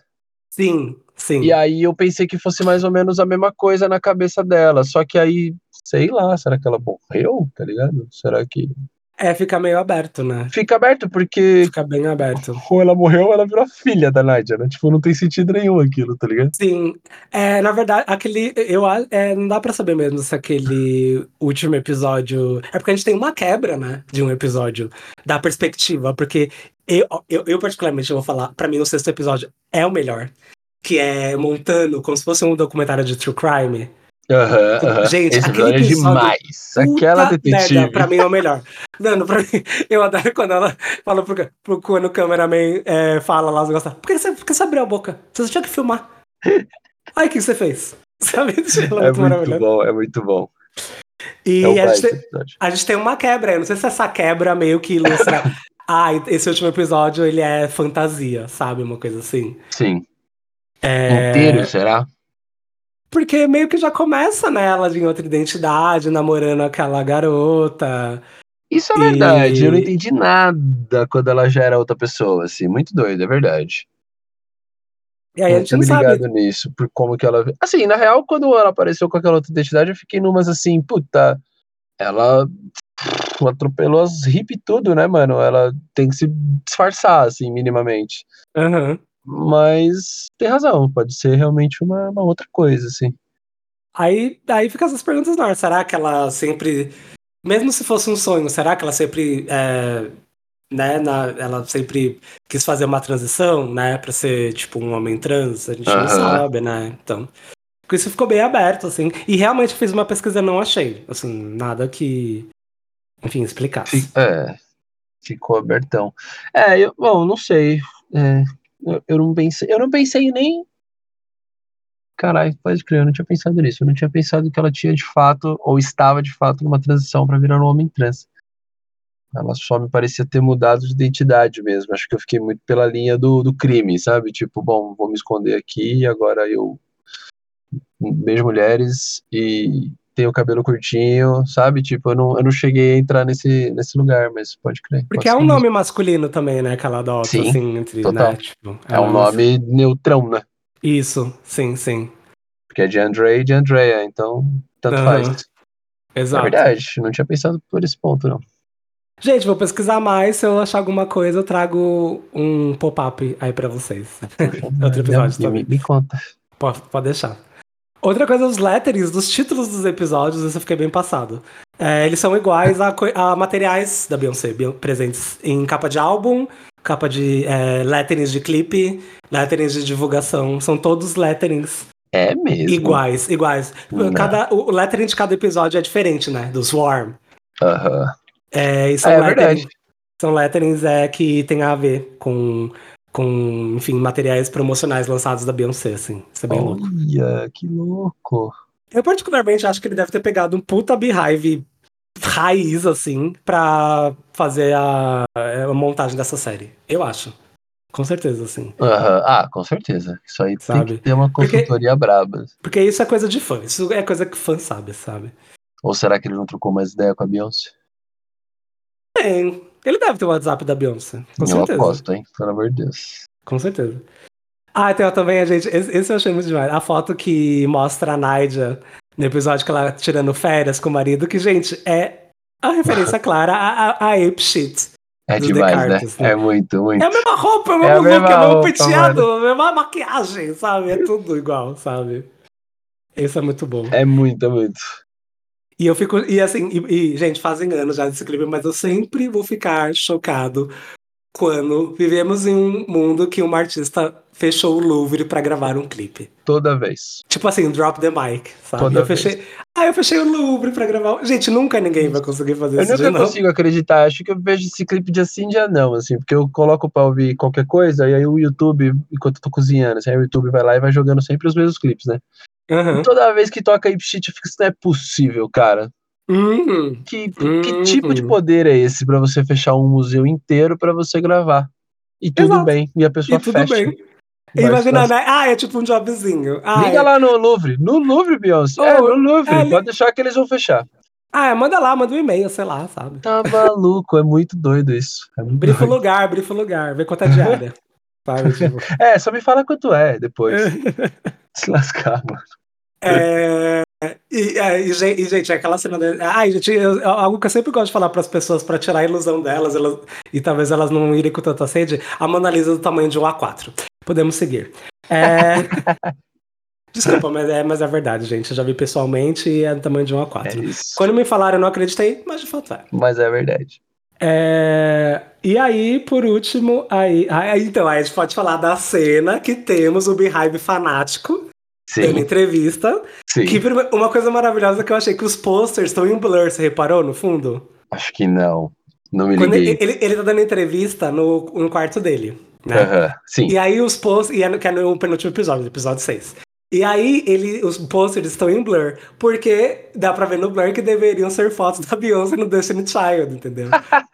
Sim, sim. E aí eu pensei que fosse mais ou menos a mesma coisa na cabeça dela. Só que aí, sei lá, será que ela morreu? Tá ligado? Será que. É, fica meio aberto, né? Fica aberto, porque Fica bem aberto. ou ela morreu ou ela virou a filha da Nádia, né? Tipo, não tem sentido nenhum aquilo, tá ligado? Sim, é, na verdade, aquele. Eu, é, não dá pra saber mesmo se aquele último episódio. É porque a gente tem uma quebra, né? De um episódio, da perspectiva. Porque eu, eu, eu particularmente, vou falar, pra mim, o sexto episódio é o melhor. Que é montando como se fosse um documentário de true crime. Aham, aham. Gente, Esse aquele episódio é episódio- demais. Aquela detetive. merda, pra mim é o melhor. Mano, pra mim, eu adoro quando ela fala pro, pro quando o cameraman é, fala lá os negócios. Por que, você, por que você abriu a boca? Você tinha que filmar. Aí o que você fez? Sabe? Ela É muito bom, é muito bom. E É a, gente tem, a gente tem uma quebra. Eu não sei se essa quebra meio que ilustra. ah, esse último episódio ele é fantasia, sabe? Uma coisa assim. Sim. É... Inteiro, será? Porque meio que já começa nela em outra identidade, namorando aquela garota. Isso é E- verdade. Eu não entendi nada quando ela já era outra pessoa, assim. Muito doido, é verdade. E aí a eu gente tinha não me sabe. ligado nisso, por como que ela. Assim, na real, quando ela apareceu com aquela outra identidade, eu fiquei numas assim, puta, ela atropelou as hip tudo, né, mano? Ela tem que se disfarçar, assim, minimamente. Aham. Mas tem razão, pode ser realmente uma, uma outra coisa, assim. Aí, aí fica essas perguntas no ar. Será que ela sempre. Mesmo se fosse um sonho, será que ela sempre. é, né, na- ela sempre quis fazer uma transição, né? Pra ser tipo um homem trans? A gente não Aham. sabe, né? Então. Porque isso ficou bem aberto, assim. E realmente fiz uma pesquisa e não achei. Assim, nada que. Enfim, explicasse. É, ficou abertão. É, eu, bom, não sei. É, eu, eu não pensei, eu não pensei nem. Caralho, pode crer, eu não tinha pensado nisso. Eu não tinha pensado que ela tinha de fato, ou estava de fato, numa transição para virar um homem trans. Ela só me parecia ter mudado de identidade mesmo. Acho que eu fiquei muito pela linha do, do crime, sabe? Tipo, bom, vou me esconder aqui e agora eu beijo mulheres e tenho cabelo curtinho, sabe? Tipo, eu não, eu não cheguei a entrar nesse, nesse lugar, mas pode crer. Porque pode é um nome masculino também, né? Que ela adota, Sim, assim, entre. total. Né, tipo, É um ela- nome neutrão, né? Isso, sim, sim. Porque é de André e de Andrea, então tanto Aham, faz. Exato. É verdade, não tinha pensado por esse ponto, não. Gente, vou pesquisar mais. Se eu achar alguma coisa, eu trago um pop-up aí pra vocês. Outro episódio me, também. me conta. Pode, pode deixar. Outra coisa, os letterings dos títulos dos episódios, isso eu fiquei bem passado. É, eles são iguais a, a materiais da Beyoncé, Beyon- presentes em capa de álbum, capa de é, letterings de clipe, letterings de divulgação. São todos letterings É mesmo. iguais, iguais. Não. Cada, o lettering de cada episódio é diferente, né? Do Swarm. Aham. É, e são É letterings, verdade. são letterings é, que tem a ver com, com, enfim, materiais promocionais lançados da Beyoncé, assim. Isso é bem louco. Olha, que louco. Eu particularmente acho que ele deve ter pegado um puta beehive raiz, assim, pra fazer a, a montagem dessa série. Eu acho. Com certeza, assim. Aham. Ah, com certeza. Isso aí Sabe? tem que ter uma Porque- consultoria braba. Porque isso é coisa de fã. Isso é coisa que fã sabe, sabe? Ou será que ele não trocou mais ideia com a Beyoncé? Tem. Ele deve ter o WhatsApp da Beyoncé. Com eu certeza. aposto, hein? Pelo amor de Deus. Com certeza. Ah, tem também a gente. Esse, esse eu achei muito demais. A foto que mostra a Naija no episódio que ela tirando férias com o marido, que, gente, é a referência clara a, a, a Ape Shit. É demais, né? né? É muito, muito. É a mesma roupa, é o É mesmo look, mesma é o mesmo roupa, penteado, a mesma maquiagem, sabe? É tudo igual, sabe? Isso é muito bom. É muito, é muito. E eu fico. E assim, e, e, gente, fazem anos já desse clipe, mas eu sempre vou ficar chocado quando vivemos em um mundo que uma artista fechou o Louvre pra gravar um clipe. Toda vez. Tipo assim, drop the mic, sabe? Toda eu fechei. Ah, eu fechei o Louvre pra gravar. Gente, nunca ninguém vai conseguir fazer Eu isso de nunca consigo acreditar. Acho que eu vejo esse clipe de assim dia não, assim, porque eu coloco pra ouvir qualquer coisa e aí o YouTube, enquanto eu tô cozinhando, assim, aí o YouTube vai lá e vai jogando sempre os mesmos clipes, né? E toda vez que toca Ape Shit, eu fico, isso não é possível, cara. Uhum. Que, Uhum. que tipo de poder é esse pra você fechar um museu inteiro pra você gravar? E tudo Exato. bem, e a pessoa E tudo fecha. bem. Imagina, né? Ah, é tipo um jobzinho. Ah, Liga é- lá no Louvre. No Louvre, Beyoncé. É, Oh, no Louvre. é, Pode deixar que eles vão fechar. ah, é, manda lá, manda um e-mail, sei lá, sabe? Tá maluco, é muito doido isso. É, muito Brifa o lugar, brifa o lugar, vê quanto é diária. Sabe? Tipo, é, só me fala quanto é depois. Se lascar, mano. É, e, é, e, gen- gente, aquela cena. De, ai, gente, eu- algo que eu sempre gosto de falar para as pessoas para tirar a ilusão delas, elas- e talvez elas não irem com tanta sede, a Mona Lisa do tamanho de um A4. Podemos seguir. É, Desculpa, mas é, mas é verdade, gente. Eu já vi pessoalmente e é do tamanho de um É A4. isso. Quando me falaram, eu não acreditei, mas de fato é. Mas é verdade. É, E aí, por último, aí, aí- então, aí a gente pode falar da cena que temos o Beehive fanático. dando Sim, entrevista. sim. Que uma coisa maravilhosa que eu achei que os posters estão em blur, você reparou no fundo? Acho que não. Não me liguei. ele, ele, ele tá dando entrevista no, no quarto dele. Né? Aham, Sim. E aí os posters. E é no, que é no penúltimo episódio, no episódio 6. E aí ele, os posters estão em blur. Porque dá pra ver no blur que deveriam ser fotos da Beyoncé no Destiny Child, entendeu?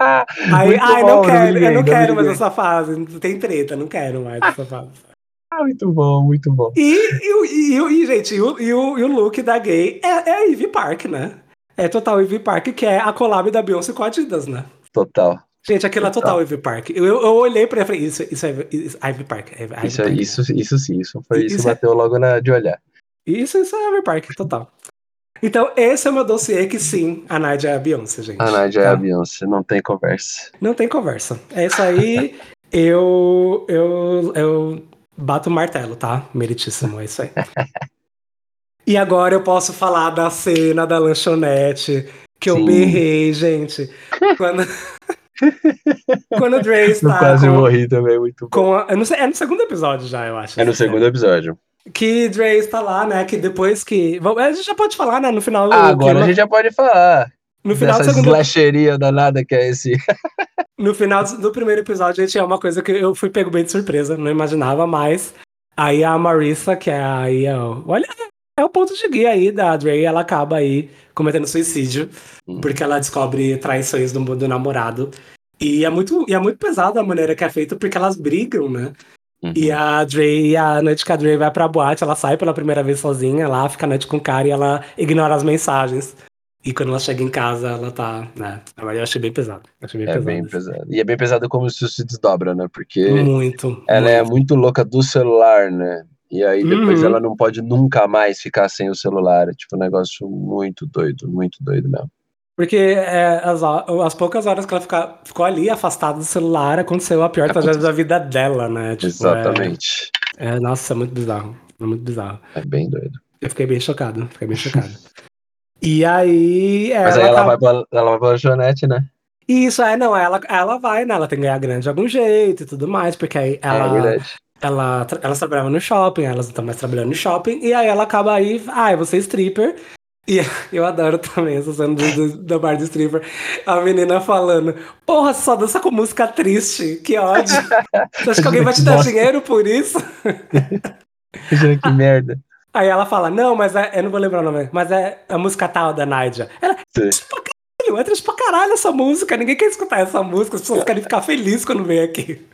Aí, ai, bom, não quero, eu não quero mais essa fase. Tem treta, não quero mais essa fase. Ah, muito bom, muito bom. E, e, e, e, gente, e o, e, o, e o look da gay é, é a Ivy Park, né? É total Ivy Park, que é a collab da Beyoncé com a Adidas, né? Total. Gente, aquilo é total Ivy Park. Eu, eu, eu olhei pra ele e falei, isso, isso é isso, Ivy Park. É Ivy Isso, é- Park. isso, isso sim, isso foi isso, Isso é- bateu logo na de olhar. Isso, isso é Ivy Park, total. Então, esse é o meu dossiê que sim, a Nádia é a Beyoncé, gente. A Nádia é tá? a Beyoncé, não tem conversa. Não tem conversa. É isso aí. eu, eu, eu bato o martelo, tá? Meritíssimo, é isso aí. e agora eu posso falar da cena da lanchonete, que eu Sim. berrei, gente. Quando, quando o Dre Eu está quase com, morri também, muito bom. com a- eu não sei, é no segundo episódio já, eu acho. É no segundo episódio. Que Dre está lá, né? Que depois que. A gente já pode falar, né? No final. Ah, agora clima- a gente já pode falar No final do dessa segundo slasheria danada que é esse. No final do do primeiro episódio, gente, é uma coisa que eu fui pego bem de surpresa, não imaginava mais. Aí a Marissa, que é aí, ó, olha, é o ponto de guia aí da Dre, ela acaba aí cometendo suicídio, Hum. porque ela descobre traições do, do namorado. E é, muito, e é muito pesado a maneira que é feita, porque elas brigam, né? Uhum. E a Dre, a noite que a Dre vai pra boate, ela sai pela primeira vez sozinha lá, fica a noite com o cara e ela ignora as mensagens. E quando ela chega em casa, ela tá, né? Eu achei bem pesado. Achei bem É pesado. bem pesado. E é bem pesado como isso se desdobra, né? Porque Muito. ela é muito. muito louca do celular, né? E aí depois Uhum. ela não pode nunca mais ficar sem o celular. É tipo um negócio muito doido, muito doido mesmo. Porque é, as, as poucas horas que ela fica, ficou ali afastada do celular, aconteceu a pior tragédia da vida dela, né? Tipo, Exatamente. É, é, nossa, é muito bizarro. É muito bizarro. É bem doido. Eu fiquei bem chocado. Fiquei bem chocado. E aí. Mas aí ela acaba- vai, pra, ela vai pra lanchonete, né? Isso, é, não, ela, ela vai, né? Ela tem que ganhar grana de algum jeito e tudo mais, porque aí É ela. verdade. Ela, tra- elas trabalhavam no shopping, elas não estão mais trabalhando no shopping, e aí ela acaba aí, ah, eu vou ser stripper. E eu adoro também essa cena do, do, do bar de stripper. A menina falando, porra, você só dança com música triste, que ódio. Você acha que alguém vai te dar dinheiro por isso? Que merda. Aí ela fala, não, mas é, eu não vou lembrar o nome, mas é a música tal da Nadia. Ela, Sim. triste pra caralho, é triste pra caralho essa música, ninguém quer escutar essa música, as pessoas querem ficar felizes quando vem aqui.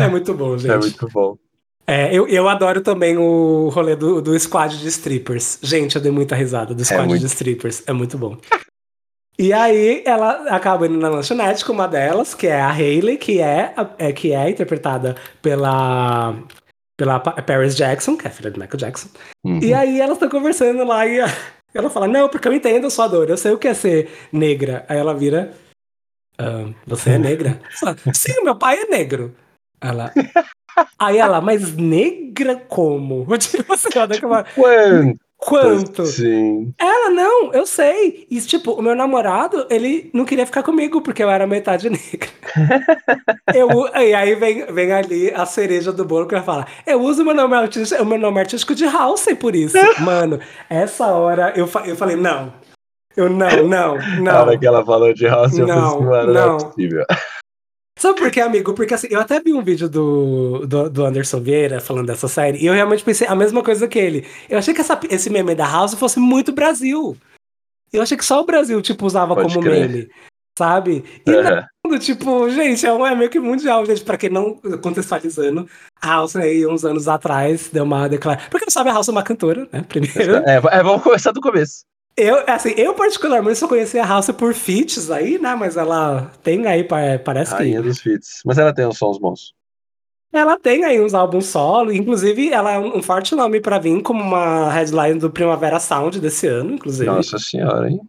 É muito bom, gente. É muito bom. É, eu, eu adoro também o rolê do, do squad de strippers. Gente, eu dei muita risada do squad muito. de strippers. É muito bom. E aí ela acaba indo na lanchonete com uma delas, que é a Hayley, que é, é, que é interpretada pela, pela Pa- Paris Jackson, que é filha de Michael Jackson. Uhum. E aí elas estão conversando lá e ela fala, não, porque eu entendo a sua dor, eu sei o que é ser negra. Aí ela vira, "Ah, você é negra? Ela, Sim, meu pai é negro. Ela. Aí ela, mas negra como? Tipo assim, ela dá aquela, Quanto? Quanto? Sim. Ela, não, eu sei. E, tipo, o meu namorado, ele não queria ficar comigo porque eu era metade negra. eu, e aí vem, vem ali a cereja do bolo que ela fala: Eu uso o meu nome artístico, o meu nome artístico de Halsey por isso. Mano, essa hora eu, fa- eu falei: Não. Eu não, não, Na não. hora que ela falou de House, eu falei Não, assim, mano, não, não. é possível. Sabe por quê, amigo? Porque assim, eu até vi um vídeo do, do, do Anderson Vieira falando dessa série e eu realmente pensei a mesma coisa que ele. Eu achei que essa- esse meme da House fosse muito Brasil. Eu achei que só o Brasil, tipo, usava Pode como crer. meme. Sabe? E Aham. não, tipo, gente, é, um, é meio que mundial, gente, pra quem não contextualizando. A House aí, uns anos atrás, deu uma declaração. Porque não sabe, a House é uma cantora, né? Primeiro. É, é, vamos começar do começo. Eu, assim, eu particularmente só conheci a House por feats aí, né? Mas ela tem aí, pa- parece que. Rainha dos feats. Mas ela tem uns sons bons. Ela tem aí uns álbuns solo, inclusive ela é um, forte nome pra vir como uma headline do Primavera Sound desse ano, inclusive. Nossa senhora, hein?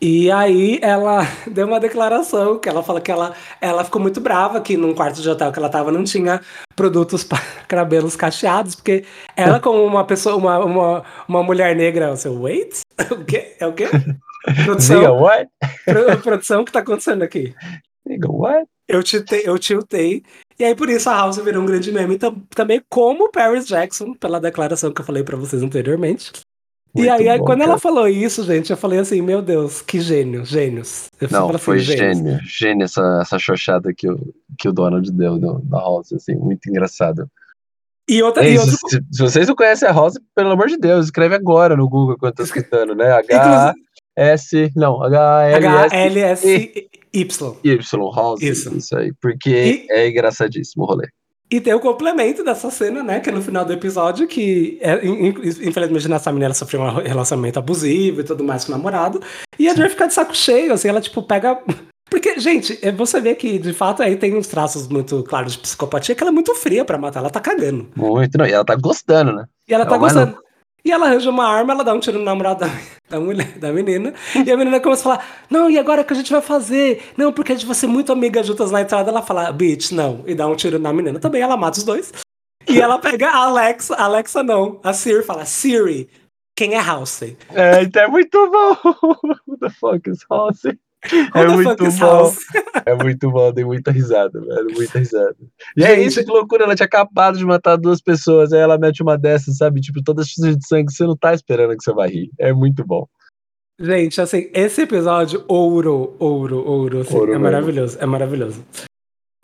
E aí ela deu uma declaração que ela fala que ela, ela ficou muito brava que num quarto de hotel que ela tava não tinha produtos para cabelos cacheados, porque ela como uma pessoa, uma, uma, uma mulher negra, o seu wait? O quê? É o quê? Diga Produção, what? pro- produção, o que tá acontecendo aqui? Nigga, what? Eu tiltei, eu tiltei. E aí, por isso, a House virou um grande meme tam- também, como Paris Jackson, pela declaração que eu falei pra vocês anteriormente. E aí, aí, bom, quando cara. ela falou isso, gente, eu falei assim, meu Deus, que gênio, gênios. Eu Não, assim, foi gênios. gênio. Gênio essa, essa xoxada que o, que o Donald deu na House, assim, muito engraçado. E outra, É e isso, outro, se, se vocês não conhecem a House, pelo amor de Deus, escreve agora no Google quando tá escutando, né? H-S, não, H-L-S-Y, H-L-S-Y. House, Isso. isso. aí, porque E- é engraçadíssimo o rolê. E tem o complemento dessa cena, né? Que é no final do episódio, que é, in- in- infelizmente nessa menina ela sofreu um relacionamento abusivo e tudo mais com o namorado. E a Joy fica de saco cheio, assim, ela tipo pega. Porque, gente, é, você vê que de fato aí tem uns traços muito claros de psicopatia, que ela é muito fria pra matar, ela tá cagando. Muito, não, e ela tá gostando, né? E ela É tá gostando. E ela arranja uma arma, ela dá um tiro no namorado da, da mulher, da menina. E a menina começa a falar: Não, e agora o que a gente vai fazer? Não, porque a gente vai ser muito amigas juntas na entrada. Ela fala: Bitch, não. E dá um tiro na menina também. Ela mata os dois. E ela pega a Alexa. Alexa não. A Siri fala: Siri, quem é House? É, então é muito bom. Who the fuck is House? É the muito bom. House? É muito bom, dei muita risada, velho, muita risada. E é Gente. isso, que loucura, ela tinha acabado de matar duas pessoas, aí ela mete uma dessas, sabe? Tipo, toda cheia de sangue, você não tá esperando que você vai rir. É muito bom. Gente, assim, esse episódio, ouro, ouro, ouro, assim, Ouro é mesmo. maravilhoso, é maravilhoso.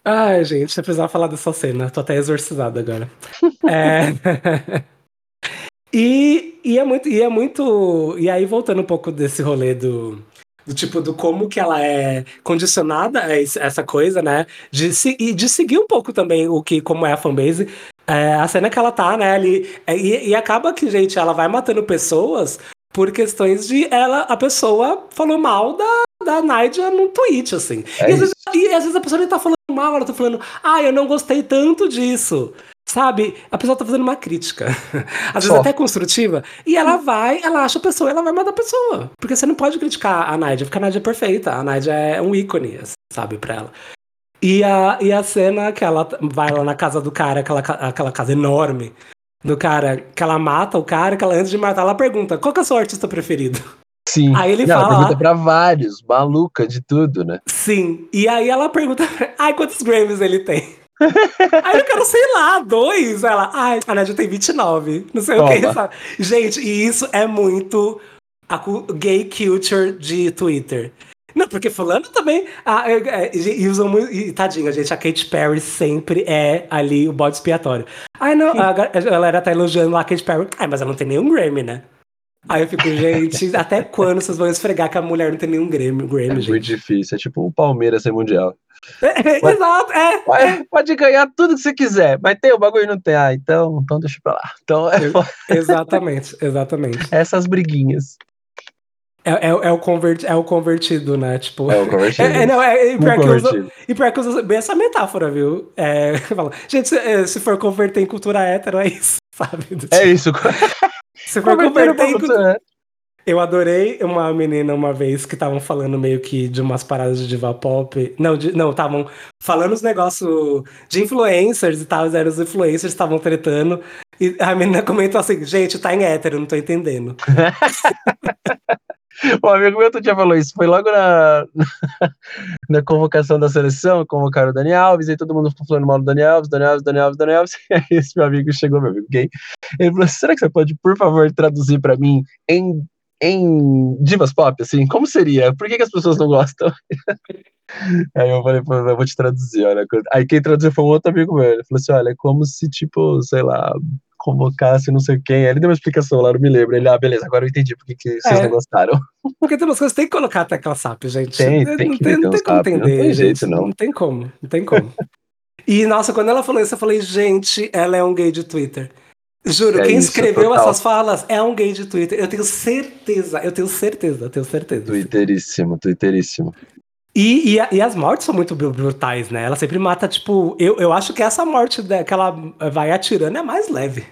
Ai, gente, eu precisava falar dessa cena, tô até exorcizado agora. é... e, e é muito, e é muito, e aí voltando um pouco desse rolê do, do tipo, do como que ela é condicionada a essa coisa, né, de, se, e de seguir um pouco também o que, como é a fanbase, é, a cena que ela tá, né, ali, é, e, e acaba que, gente, ela vai matando pessoas por questões de ela, a pessoa falou mal da, da Nadia num tweet, assim. É e, às vezes, e às vezes a pessoa nem tá falando mal, ela tá falando, ah, eu não gostei tanto disso. Sabe? A pessoa tá fazendo uma crítica. Às vezes Só. até construtiva. E ela vai, ela acha a pessoa, ela vai matar a pessoa. Porque você não pode criticar a Nadia, porque a Nadia é perfeita. A Nadia é um ícone, sabe, pra ela. E a, e a cena que ela vai lá na casa do cara, aquela, aquela casa enorme do cara, que ela mata o cara, que ela antes de matar, ela pergunta: qual que é o seu artista preferido? Sim. Aí ele Não, ela fala pergunta lá- pra vários, maluca de tudo, né? Sim. E aí ela pergunta: ai, quantos Grammys ele tem? Aí eu quero, sei lá, dois. Ela, ai, a Nadia tem 29. Não sei o que, Toma. sabe? Gente, e isso é muito a gay culture de Twitter. Não, porque fulano também. ah, é, é, e, usam muito. E, tadinha, gente, a Katy Perry sempre é ali o bode expiatório. Ai, não, a, a galera tá elogiando lá a Katy Perry. Ai, mas ela não tem nenhum Grammy, né? Aí eu fico, gente, até quando vocês vão esfregar que a mulher não tem nenhum Grammy, É Grammy gente? muito difícil. É tipo o Palmeiras ser mundial. É, é, exato, é. Pode, pode ganhar tudo que você quiser, mas tem o bagulho e não tem. Ah, então, então deixa pra lá. Então, é Exatamente, exatamente. essas briguinhas. É, é, é o convert, é o convertido, né? Tipo. É o convertido. É, é, não, é, e pior que usa, e pior que usa bem essa metáfora, viu? É, fala, gente, se, é, se for converter em cultura hétero, é isso, sabe? É tipo, isso. Se for Converter converter em cultura... Eu adorei uma menina uma vez que estavam falando meio que de umas paradas de diva pop. Não, de- não, estavam falando os negócios de influencers e tal, eram os influencers estavam tretando. E a menina comentou assim, gente, tá em hétero, não tô entendendo. Um amigo meu outro dia falou isso. Foi logo na, na convocação da seleção, convocaram o Dani Alves, e todo mundo ficou falando mal do Dani Alves, Dani Alves, Dani Alves, Dani Alves. E aí esse meu amigo chegou, meu amigo gay. Ele falou: será que você pode, por favor, traduzir pra mim em, em divas pop, assim? Como seria? Por que, que as pessoas não gostam? Aí eu falei, pô, eu vou te traduzir, olha. Aí quem traduziu foi um outro amigo meu. Ele falou assim: olha, é como se, tipo, sei lá, convocasse não sei quem. Aí ele deu uma explicação lá, não me lembro. Ele, ah, beleza, agora eu entendi por que, que vocês É. não gostaram. Porque tem umas coisas que tem que colocar a tecla SAP, gente. Tem, tem não tem, não tem como SAP, não entender, tem gente. jeito, não. Não tem como, não tem como. e, nossa, quando ela falou isso, eu falei, gente, ela é um gay de Twitter. Juro, É quem isso, escreveu total. essas falas é um gay de Twitter. Eu tenho certeza, eu tenho certeza, eu tenho certeza. Twitteríssimo, twitteríssimo. E, e, a- e as mortes são muito bru- brutais, né? Ela sempre mata, tipo. Eu, eu acho que essa morte da- que ela vai atirando é mais leve.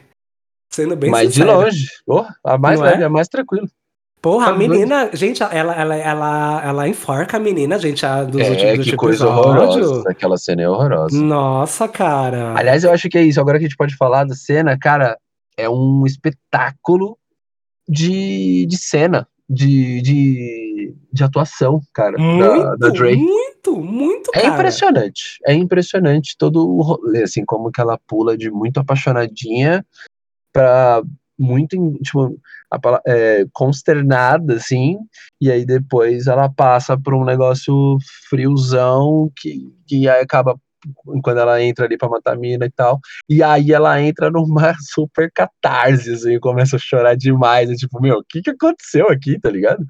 Sendo bem Mas de sincero. longe. Oh, a mais Não é? leve, a mais tranquila. Porra, a menina, gente, ela, ela, ela, ela enforca a menina, gente, a, dos É, últimos que coisa episódio. horrorosa. Aquela cena é horrorosa. Nossa, cara. Aliás, eu acho que é isso. Agora que a gente pode falar da cena, cara, é um espetáculo de, de cena. de, de, de atuação, cara, da, Muito, da Dre. muito, muito, É cara. impressionante, é impressionante todo o rolê, assim, como que ela pula de muito apaixonadinha pra muito, tipo, a é, consternada, assim, e aí depois ela passa por um negócio friozão que, que aí acaba quando ela entra ali pra matar a mina e tal, e aí ela entra numa super catarse, assim, e começa a chorar demais, é tipo, meu, o que que aconteceu aqui, tá ligado?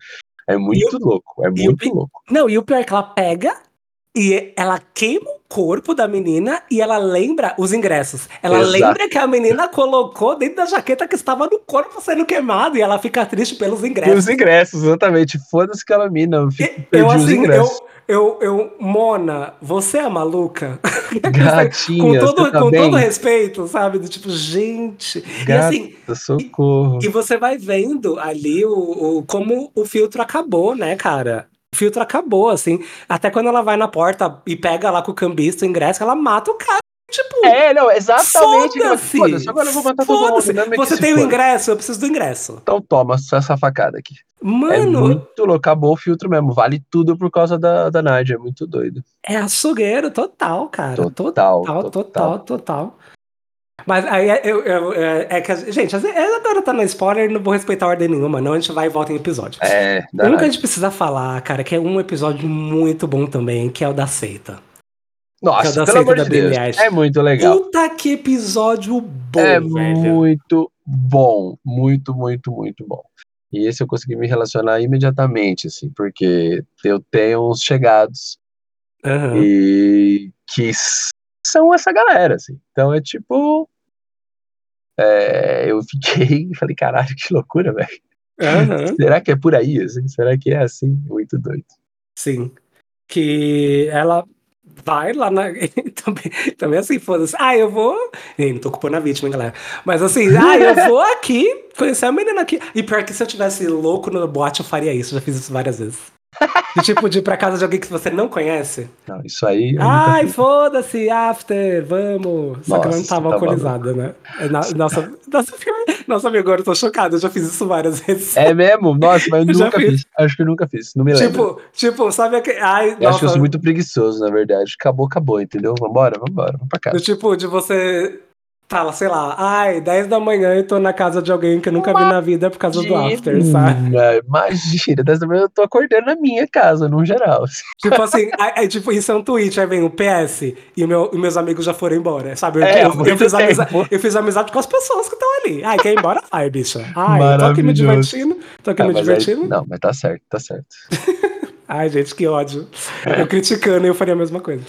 É muito louco, é o muito pi- louco. Não, e o pior é que ela pega e ela queima o corpo da menina e ela lembra os ingressos. Ela Exato. lembra que a menina colocou dentro da jaqueta que estava no corpo sendo queimado e ela fica triste pelos E ingressos. os ingressos, exatamente. Foda-se aquela mina. Eu, E- eu os assim, eu, ingressos. eu, eu, Mona, você é maluca? com Gatinha, todo, você tá com bem? todo respeito, sabe? Do tipo, gente. E assim, Gata, socorro. E você vai vendo ali o, o- como o filtro acabou, né, cara? O filtro acabou, assim. Até quando ela vai na porta e pega lá com o cambista o ingresso, ela mata o cara. Tipo, É, não, exatamente. foda-se! Foda-se, agora eu vou matar todo mundo. Você tem o foda. ingresso, eu preciso do ingresso. Então toma essa facada aqui. É Mano, muito louco. Acabou o filtro mesmo. Vale tudo por causa da, da Nádia. É muito doido. é açougueiro total, cara. Total, Total, total. total, total. Mas aí é- eu, eu- é, é que, a- gente, vezes- agora tá no spoiler, não vou respeitar ordem nenhuma, não. A gente vai e volta em episódio. É, da Um que a gente precisa falar, cara, que é um episódio muito bom também, que é o da seita. é Nossa, da pelo seita amor de Deus. É muito legal. Puta que episódio bom, é velho. muito bom. Muito, muito, muito bom. E esse eu consegui me relacionar imediatamente, assim, porque eu tenho uns chegados Aham. e que são essa galera, assim. Então é tipo. é, eu fiquei e falei, caralho, que loucura, velho. Aham. Será que é por aí, assim? Será que é assim? Muito doido. Sim. Que ela vai lá na. também, também assim, foda-se. Ah, eu vou. Não tô culpando a vítima, hein, galera. Mas assim, ah, eu vou aqui conhecer a menina aqui. E pior que se eu tivesse louco no boate, eu faria isso. Já fiz isso várias vezes. De tipo, de ir pra casa de alguém que você não conhece. Não, isso aí. nunca Ai, foda-se, after, vamos. Só que ela não Nossa, tava tá alcoolizada, né? É, na- Nossa, nossa, nossa, amigo, agora eu tô chocado. Eu já fiz isso várias vezes. É mesmo? Nossa, mas eu nunca fiz. fiz. Acho que eu nunca fiz. Não me lembro. tipo, tipo, sabe aquele. Ai, eu acho que eu nossa, sou muito preguiçoso, na verdade. Acabou, acabou, entendeu? Vambora, vambora, vamos pra do casa. tipo, de você. Fala, sei lá, ai, 10 da manhã eu tô na casa de alguém que eu nunca vi na vida por causa do after, sabe? Imagina, Imagina, dessa vez eu tô acordando na minha casa, no geral. Tipo assim, aí, aí, tipo, isso é um tweet, aí vem o PS e, meu, e meus amigos já foram embora, sabe? Eu, É, eu- eu fiz amizade, eu fiz amizade com as pessoas que estão ali. Ai, quer ir embora? Ai, bicha. Ai, tô aqui me divertindo, tô aqui Ah, me aí- divertindo. não, mas tá certo, tá certo. Ai, gente, que ódio. Eu criticando, eu faria a mesma coisa.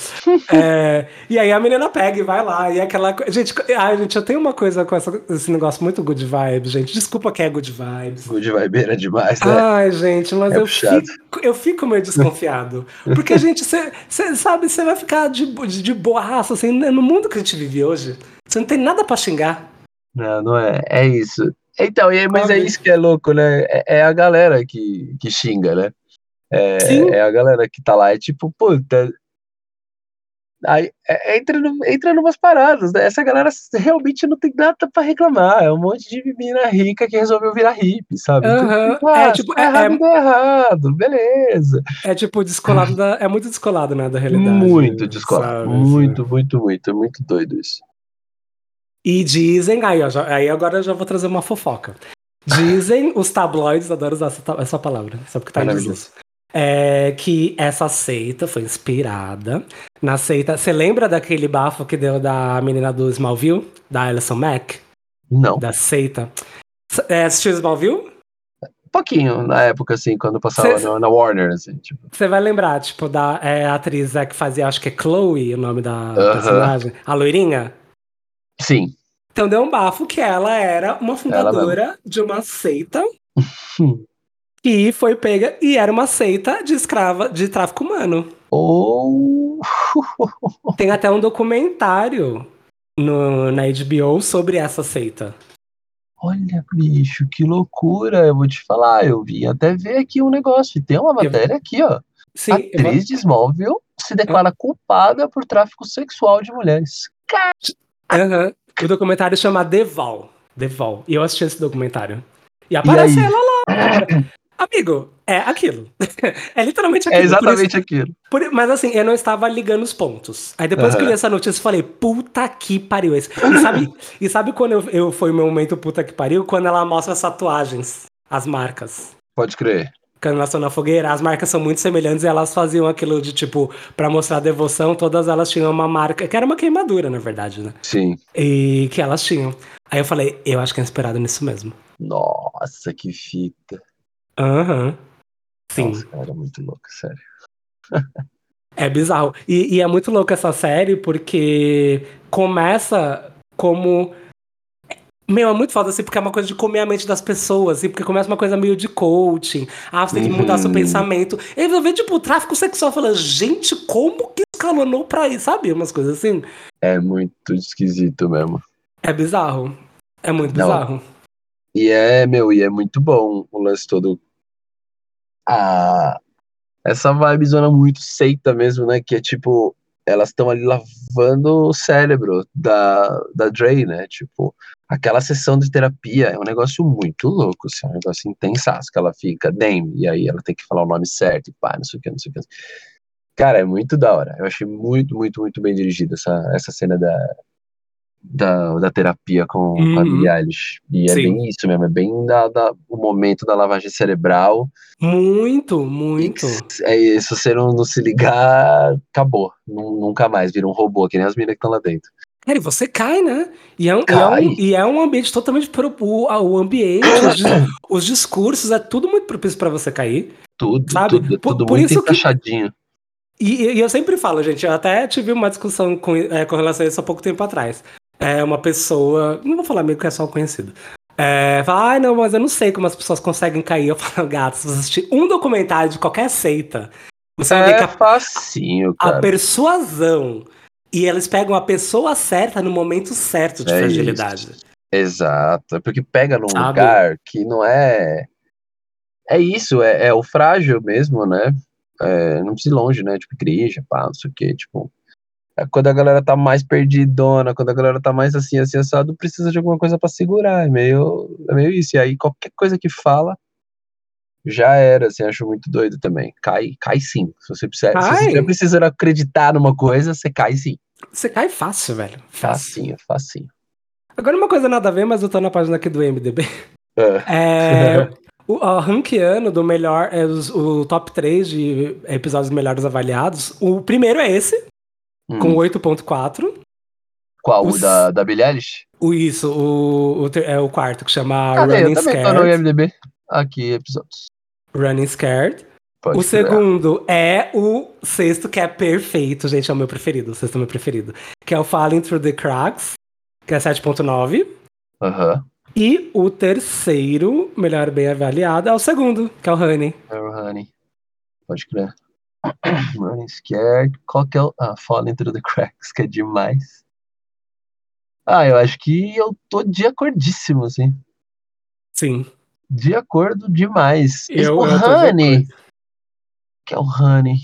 É, e aí a menina pega e vai lá. E é aquela. Gente, ai, gente, eu tenho uma coisa com essa- esse negócio muito good vibes, gente. Desculpa que é good vibes. Good vibeira demais, né? Ai, gente, mas É eu, puxado. fico, eu fico meio desconfiado. Porque, gente, você sabe, você vai ficar de, de, de boaça, assim, né, no mundo que a gente vive hoje. Você não tem nada pra xingar. Não, não é. É isso. Então, mas é isso que é louco, né? É, é a galera que, que xinga, né? É, é a galera que tá lá, é tipo, puta. Aí é- entra, no, entra numas paradas, né? Essa galera realmente não tem nada pra reclamar. É um monte de menina rica que resolveu virar hippie, sabe? Aham, tipo, é, ah, tipo, tá é- errado, é- tá errado, beleza. É tipo descolado da. É muito descolado, né, da realidade. Muito descolado. sabe? Muito, muito, muito. Muito doido isso. E dizem, aí, ó, já- aí agora eu já vou trazer uma fofoca. Dizem os tabloides, adoro usar essa, essa palavra, só porque tá desuso. É que essa seita foi inspirada na seita. Você lembra daquele bafo que deu da menina do Smallville? Da Alison Mack? Não. Da seita? É, assistiu Smallville? Um pouquinho na época, assim, quando passava Cê- na, na Warner, assim, tipo. Você vai lembrar, tipo, da é, atriz é, que fazia, acho que é Chloe, o nome da Aham. personagem. A loirinha? Sim. Então deu um bafo que ela era uma fundadora de uma seita que foi pega e era uma seita de escrava de tráfico humano. Ou. Tem até um documentário no, na HBO sobre essa seita. Olha, bicho, que loucura. Eu vou te falar, eu vim até ver aqui um negócio. Tem uma matéria aqui, ó. Sim, Atriz de Smallville se declara culpada por tráfico sexual de mulheres. Aham. O documentário chama Deval. Deval. E eu assisti esse documentário. E aparece aí? ela lá. Amigo, é aquilo. é literalmente aquilo. É Por isso- exatamente aquilo. por- mas assim, eu não estava ligando os pontos. Aí depois que eu li essa notícia, eu falei, puta que pariu esse. E sabe, e sabe quando eu, eu foi o meu momento puta que pariu? Quando ela mostra as tatuagens, as marcas. Pode crer. Quando elas estão na fogueira, as marcas são muito semelhantes e elas faziam aquilo de tipo, pra mostrar devoção, todas elas tinham uma marca, que era uma queimadura, na verdade, né? Sim. E que elas tinham. Aí eu falei, eu acho que é inspirado nisso mesmo. Nossa, que fita. Aham. Sim. Nossa, cara, muito louco, sério. É bizarro. E, e é muito louco essa série porque começa como. Meu, é muito foda, assim, porque é uma coisa de comer a mente das pessoas, assim, porque começa uma coisa meio de coaching. Ah, você tem que mudar seu Uhum. pensamento. E eu vejo, tipo, tráfico sexual falando, gente, como que escalonou pra isso, sabe? Umas coisas assim. É muito esquisito mesmo. É bizarro. É muito Não. bizarro. E é, meu, e é muito bom o lance todo. Ah, essa vibe zona muito seita mesmo, né? Que é tipo, elas estão ali lavando o cérebro da, da Dre, né? Tipo, aquela sessão de terapia é um negócio muito louco, assim, é um negócio intensaço, que ela fica, Dame, e aí ela tem que falar o nome certo, e pá, não sei o que, não sei o que. Cara, é muito da hora. Eu achei muito, muito, muito bem dirigida essa, essa cena da, da, da terapia com, Uhum. Eilish. E é Sim. bem isso mesmo, é bem da, da- o momento da lavagem cerebral. Muito, muito. é, se você não, não se ligar, acabou. Nu- nunca mais, vira um robô, que nem as meninas que estão lá dentro. Cara, e você cai, né? E é um, e é um, e é um ambiente totalmente. Pro, o, o ambiente, os, os discursos, é tudo muito propício pra você cair. Tudo, Sabe? tudo, Por- tudo por muito isso que- encaixadinho. E, e eu sempre falo, gente, eu até tive uma discussão com, é, com relação a isso há pouco tempo atrás. É uma pessoa, não vou falar amigo que é só um conhecido. É, fala, ai não, mas eu não sei como as pessoas conseguem cair. Eu falo, gato, se você assistir um documentário de qualquer seita, você vai ver que É a, facinho, a cara. persuasão e eles pegam a pessoa certa no momento certo de É fragilidade. Exato. É porque pega num Sabe? lugar que não é. É isso, é, é o frágil mesmo, né? É, não precisa ir longe, né? Tipo, igreja, pá, não sei o quê. Tipo, quando a galera tá mais perdidona, quando a galera tá mais assim, assim, assado, precisa de alguma coisa pra segurar. É meio, é meio isso. E aí, qualquer coisa que fala, já era, assim, acho muito doido também. Cai, cai sim. Se você precisa, se você precisando acreditar numa coisa, você cai sim. Você cai fácil, velho. Fácil. Facinho, facinho. Agora uma coisa nada a ver, mas eu tô na página aqui do MDB. É. É, o, o ranqueando do melhor, é, os- o top 3 de episódios melhores avaliados. O primeiro é esse, com Hum. 8.4. Qual? os- O da, da Billie Eilish? O isso, o, o é o quarto, que chama Cadê? Running Eu também tô no Scared. IMDB. Aqui, episódios. Running Scared. Pode o segundo é o sexto, que é perfeito, gente, é o meu preferido. O sexto é o meu preferido. Que é o Falling Through the Cracks, que é 7.9. Aham. E o terceiro, melhor bem avaliado, é o segundo, que é o Honey. É o Honey. Pode crer. Running Scared. Qual que é o. Ah, Falling Through the Cracks, que é demais. Ah, eu acho que eu tô de acordíssimo, assim. Sim. De acordo demais. Eu- o eu de Honey. Que é o Honey.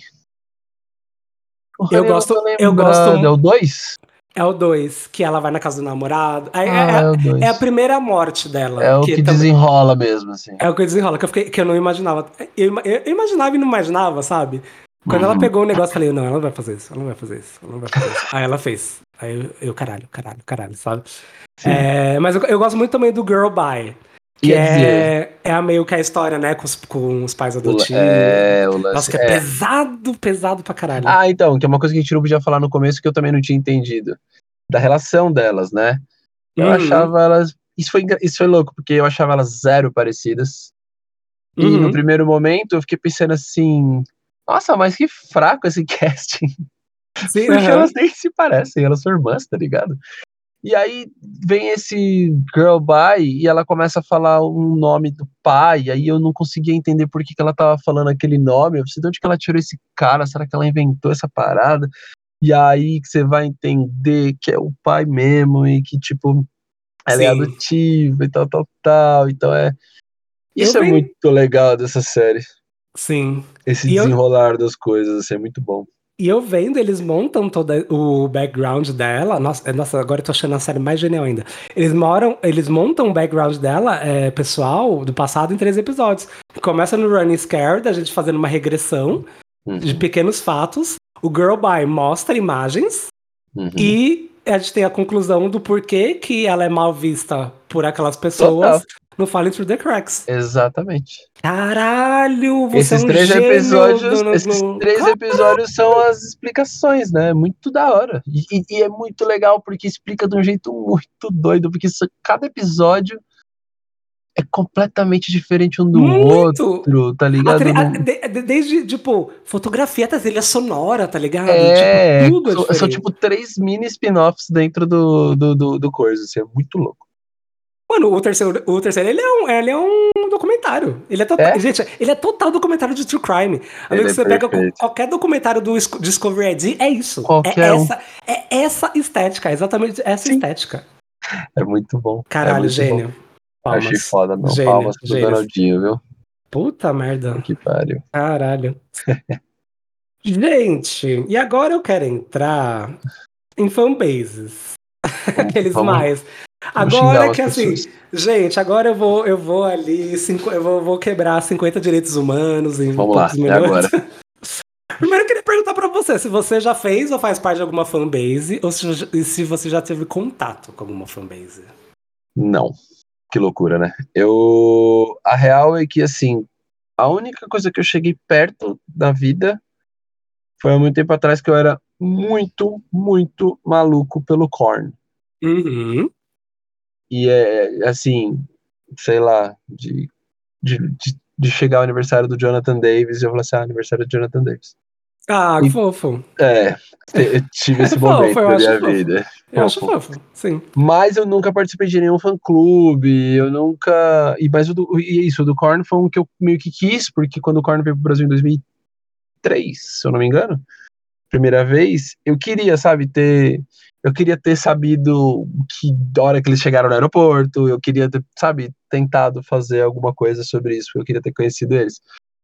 O Eu Honey gosto- não tô eu gosto É o 2? É o dois, que ela vai na casa do namorado. Aí Ah, é, é 2. é a primeira morte dela. É o que, também- desenrola mesmo, assim. É o que desenrola, que eu, fiquei, que eu não imaginava. Eu, eu imaginava e não imaginava, sabe? Quando ela Uhum. pegou o negócio, eu falei, não, ela não vai fazer isso, ela não vai fazer isso, ela não vai fazer isso. Aí ela fez. Aí eu, eu, caralho, caralho, caralho, sabe? É, mas eu, eu gosto muito também do Girl Bye. Que é, é a meio que a história, né, com os, com os pais adotivos. É, o lance. Nossa, que é, pesado, pesado pra caralho. Ah, então, que é uma coisa que a gente não podia falar no começo que eu também não tinha entendido. Da relação delas, né? Eu Uhum. achava elas. Isso foi, isso foi louco, porque eu achava elas zero parecidas. E Uhum. no primeiro momento eu fiquei pensando assim. Nossa, mas que fraco esse casting. Sim, Porque aham. elas nem se parecem, elas são irmãs, tá ligado? E aí vem esse girl bye e ela começa a falar um nome do pai, e aí eu não conseguia entender por que, que ela tava falando aquele nome. Eu pensei, de onde que ela tirou esse cara? Será que ela inventou essa parada? E aí que você vai entender que é o pai mesmo e que, tipo, ela é Sim. adotiva e tal, tal, tal. Então é. Isso Eu é vi- muito legal dessa série. Sim. Esse E eu- desenrolar das coisas, assim, é muito bom. E eu vendo, eles montam todo o background dela. Nossa, nossa, agora eu tô achando a série mais genial ainda. Eles moram, eles montam o background dela, é, pessoal, do passado em três episódios. Começa no Running Scared, a gente fazendo uma regressão Uhum, de pequenos fatos. O Girl By mostra imagens uhum. e a gente tem a conclusão do porquê que ela é mal vista por aquelas pessoas no Falling Through the Cracks. Exatamente. Caralho, você Esses é um três episódios, do- esses três episódios são as explicações, né? Muito da hora. E, e- é muito legal porque explica de um jeito muito doido, porque isso- cada episódio é completamente diferente um do Muito! outro, tá ligado? a- de- de- desde, tipo, fotografia até trilha sonora, tá ligado? É, tipo, tudo é são, são tipo três mini spin-offs dentro do, do, do, do coisa, assim, é muito louco. Mano, o terceiro, o terceiro ele, é um, ele é um documentário. Ele é total. É? Gente, ele é total documentário de true crime. A é você pega perfeito. co- qualquer documentário do Sc- Discovery ID, é isso. Qualquer é, um. essa, é essa estética, exatamente essa estética. É muito bom. é Caralho, muito gênio. bom. Palmas. Achei foda, não. Gênio, Palmas pro gênio. Donaldinho, viu? Puta merda. Que pariu. Caralho. Gente, e agora eu quero entrar em fanbases. Aqueles vamos- mais. Agora que assim, pessoas. gente, agora eu vou, eu vou ali, cinco, eu vou, vou quebrar 50 direitos humanos em Vamos lá, é agora. Primeiro eu queria perguntar pra você se você já fez ou faz parte de alguma fanbase, ou se, se você já teve contato com alguma fanbase. Não. Que loucura, né? Eu. A real é que, assim, a única coisa que eu cheguei perto da vida foi há muito tempo atrás que eu era muito, muito maluco pelo Korn. Uhum. E é assim, sei lá, de, de, de, chegar ao aniversário do Jonathan Davis e eu falar assim: ah, aniversário do Jonathan Davis. Ah, que E- fofo. É, eu tive esse Fofo, momento na acho minha fofo. vida. Eu acho Fofo. fofo, sim. Mas eu nunca participei de nenhum fã-clube, eu nunca. E, mas o do, e isso, o do Korn foi um que eu meio que quis, porque quando o Korn veio pro Brasil em 2003, se eu não me engano, primeira vez, eu queria, sabe, ter. Eu queria ter sabido que hora que eles chegaram no aeroporto, eu queria ter, sabe, tentado fazer alguma coisa sobre isso, eu queria ter conhecido eles.